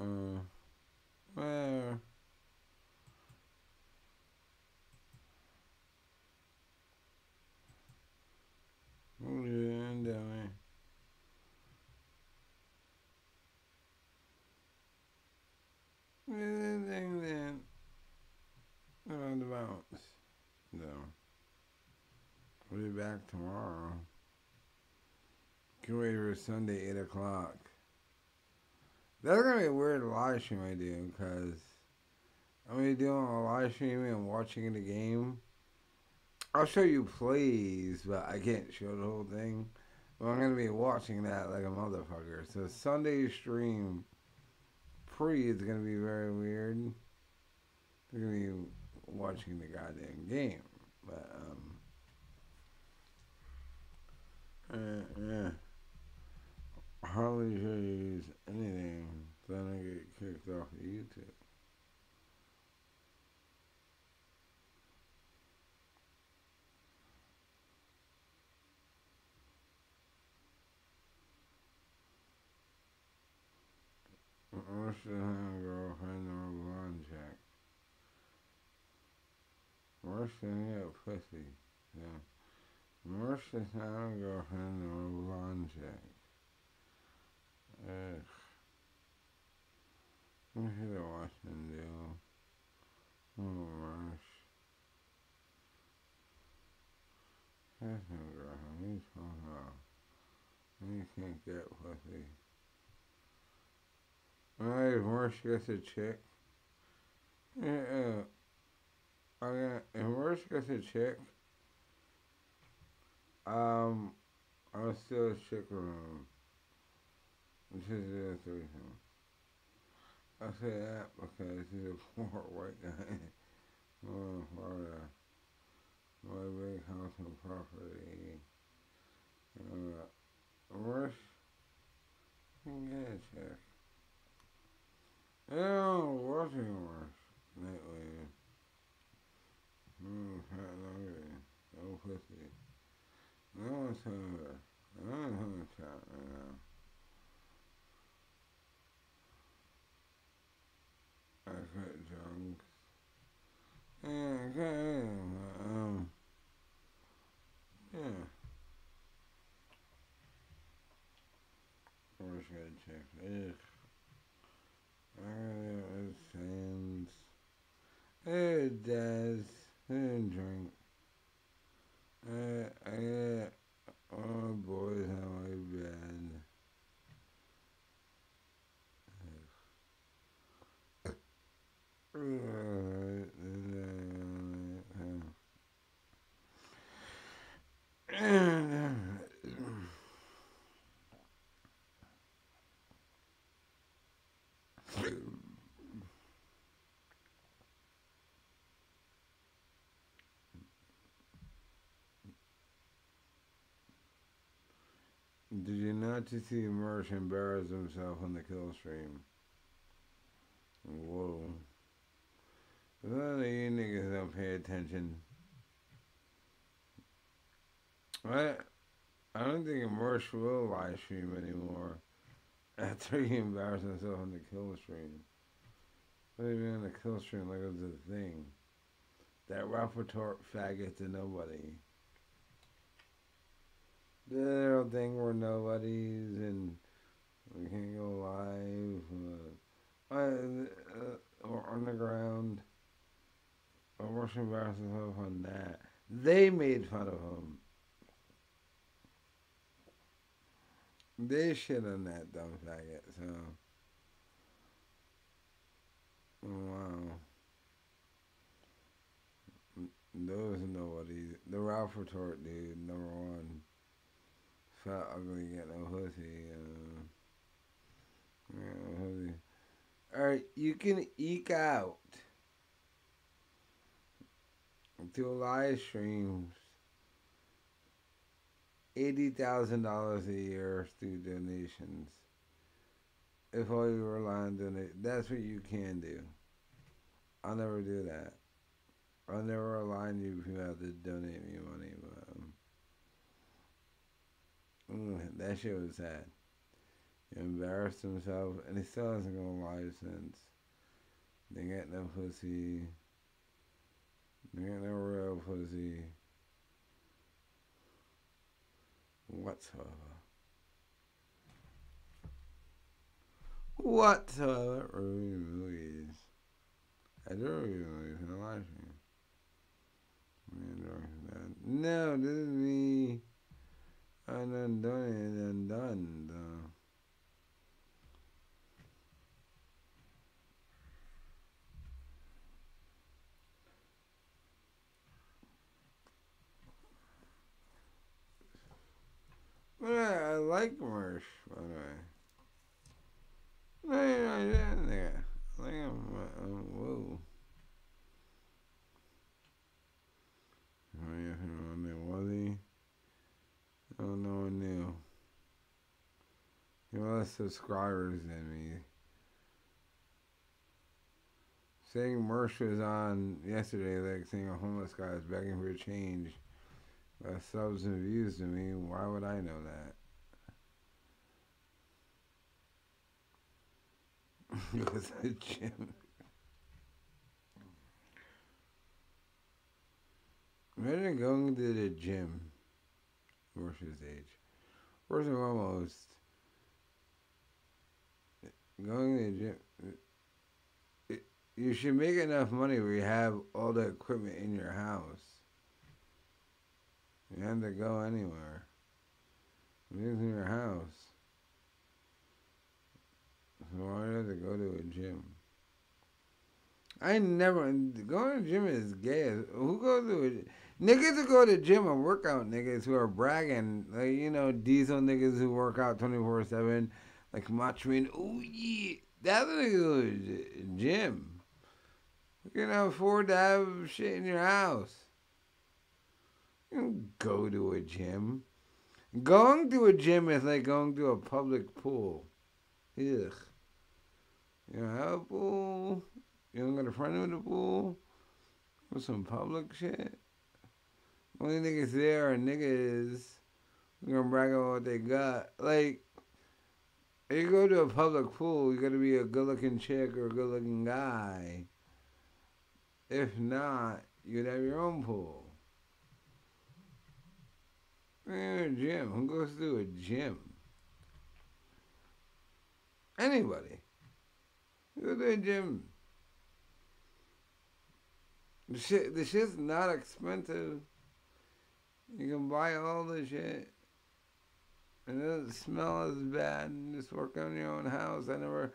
Uh, where? Down there. Anything that around about. We'll be back tomorrow. Get ready for Sunday, 8 o'clock. That's going to be a weird live stream I do because I'm going to be doing a live stream and watching the game. I'll show you plays, but I can't show the whole thing. But I'm gonna be watching that like a motherfucker. So Sunday stream pre is gonna be very weird. They're gonna be watching the goddamn game, but um, uh, yeah. Hardly should use anything, then I get kicked off of YouTube. What's the hand girlfriend or blonde check? Worse than get pussy. Yeah. Worse than have girlfriend or blonde check. Ugh. I should have watched him do. Oh, gosh. That's no girlfriend. He's talking about. He can't get pussy. Alright, Marsh gets a chick. Yeah, uh, okay, if Marsh gets a chick, um, I'm still a chick with him. Which is the threesome. I say that because he's a poor white guy. oh, Florida. My big house and property. Uh, Marsh can get a chick. Yeah, watching worse lately. Mm, fat. No pussy. No one's hungry. No one's hungry right now. I quit drunk. Yeah, okay. Um, yeah. Worst good chick. Ugh. It sounds. It does. And drink. Uh, I all boys on my bed. Did not just see Marsh embarrass himself on the kill stream? Whoa. Lot of you niggas don't pay attention. I, I don't think Marsh will live stream anymore after he embarrassed himself on the kill stream. what But even on the kill stream like it was a thing. That Retort faggot to nobody the little thing where nobodies and we can't go live, uh, or underground, or Russian viruses off on that. They made fun of him. They shit on that dumb faggot, so. Wow. Those nobodies. The Ralph Retort dude, number one fat, ugly, get no pussy. Uh, pussy. Alright, you can eke out through live streams $80,000 a year through donations. If all you rely on donate, that's what you can do. I'll never do that. I'll never rely on you if you have to donate me money, but. That shit was sad. He embarrassed himself, and he still hasn't gone live since. They got no pussy. They got no real pussy. Whatsoever. Whatsoever review movies. I do review movies in a live stream. No, this is me. I'm done done. But I, I like Mersh, by the way. No, you're not in there. I think I'm, um, whoa. Oh, yeah, no one knew, was he? No one knew. He had less subscribers than me. Saying Mersh was on yesterday, like saying a homeless guy is begging for a change. Uh, subs and views to me. Why would I know that? Because the gym. Imagine going to the gym versus age. First and foremost, going to the gym, it, you should make enough money where you have all the equipment in your house. You have to go anywhere. It's in your house. So why do you have to go to a gym? I never going to gym is gay. Who goes to a niggas who go to gym and work out niggas who are bragging like you know diesel niggas who work out twenty four seven like Macho Man. Oh yeah, that's a nigga go the gym. You can afford to have shit in your house. You don't go to a gym. Going to a gym is like going to a public pool. Ugh. You don't have a pool. You don't got a friend with a pool. With some public shit. Only niggas there are niggas gonna brag about what they got. Like, if you go to a public pool, you gotta be a good looking chick or a good looking guy. If not, you'd have your own pool. A gym. Who goes to a gym? Anybody. Go to a gym. The shit, the shit's not expensive. You can buy all the shit. And it doesn't smell as bad. And just work on your own house. I never,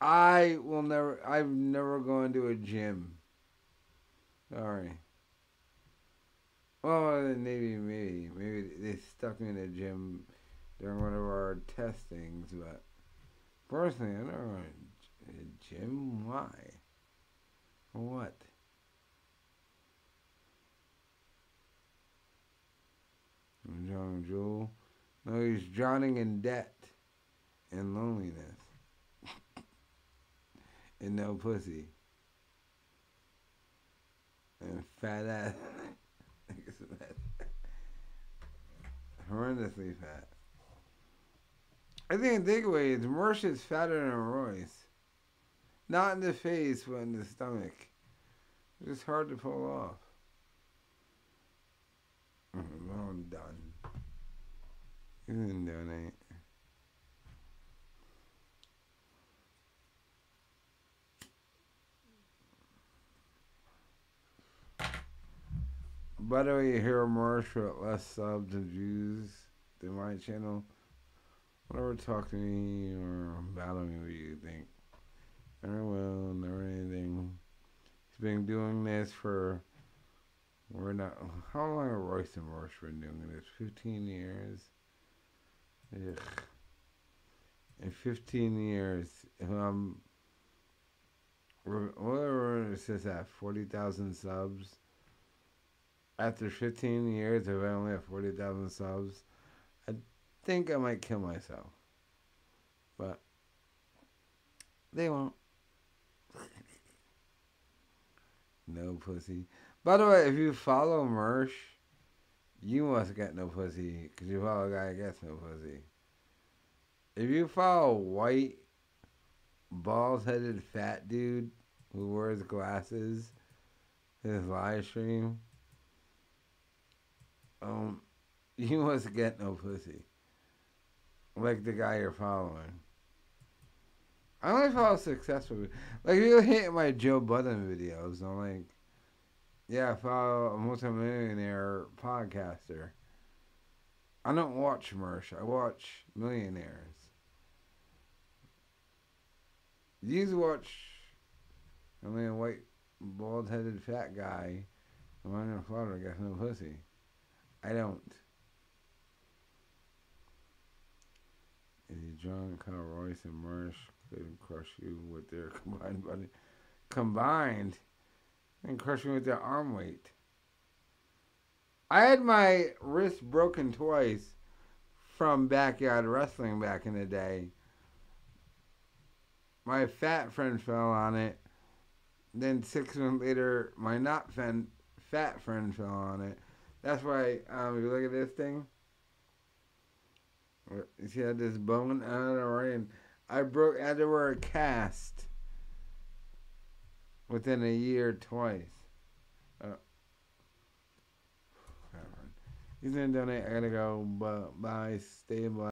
I will never, I've never gone to a gym. Sorry. Well, maybe, maybe, maybe they stuck me in a gym during one of our testings, but personally, I went to a gym. Why? What? John Jewel. No, he's drowning in debt and loneliness. and no pussy. And fat ass. Horrendously fat. I think the takeaway is Mersh is fatter than Royce. Not in the face, but in the stomach. It's hard to pull off. Well, done. You can donate. By the way, you hear Mersh with less subs and views than my channel. Whatever, talk to me or battle me what you think. Never will, never anything. He's been doing this for we're not. How long have Royce and Mersh been doing this? 15 years? Ugh. In 15 years, if I'm. Says at 40,000 subs. After 15 years, if I only have 40,000 subs, I think I might kill myself. But. They won't. no pussy. By the way, if you follow Mersh, you must get no pussy because you follow a guy that gets no pussy. If you follow a white, bald-headed fat dude who wears glasses, in his live stream, um, you must get no pussy. Like the guy you're following. I only follow successful. Like if you hit my Joe Budden videos, I'm like. Yeah, follow a multimillionaire podcaster. I don't watch Mersh. I watch millionaires. You watch only a white, bald-headed fat guy from in Florida gets no pussy. I don't. Is he drunk? How Royce and Mersh could crush you with their combined body. Combined? And crush me with their arm weight. I had my wrist broken twice from backyard wrestling back in the day. My fat friend fell on it. Then six months later, my not fan, fat friend fell on it. That's why, um, if you look at this thing, see how this bone out of rain. I broke. I had to wear a cast within a year twice. Uh, He's gonna donate. I gotta go. But bye. Stay blessed.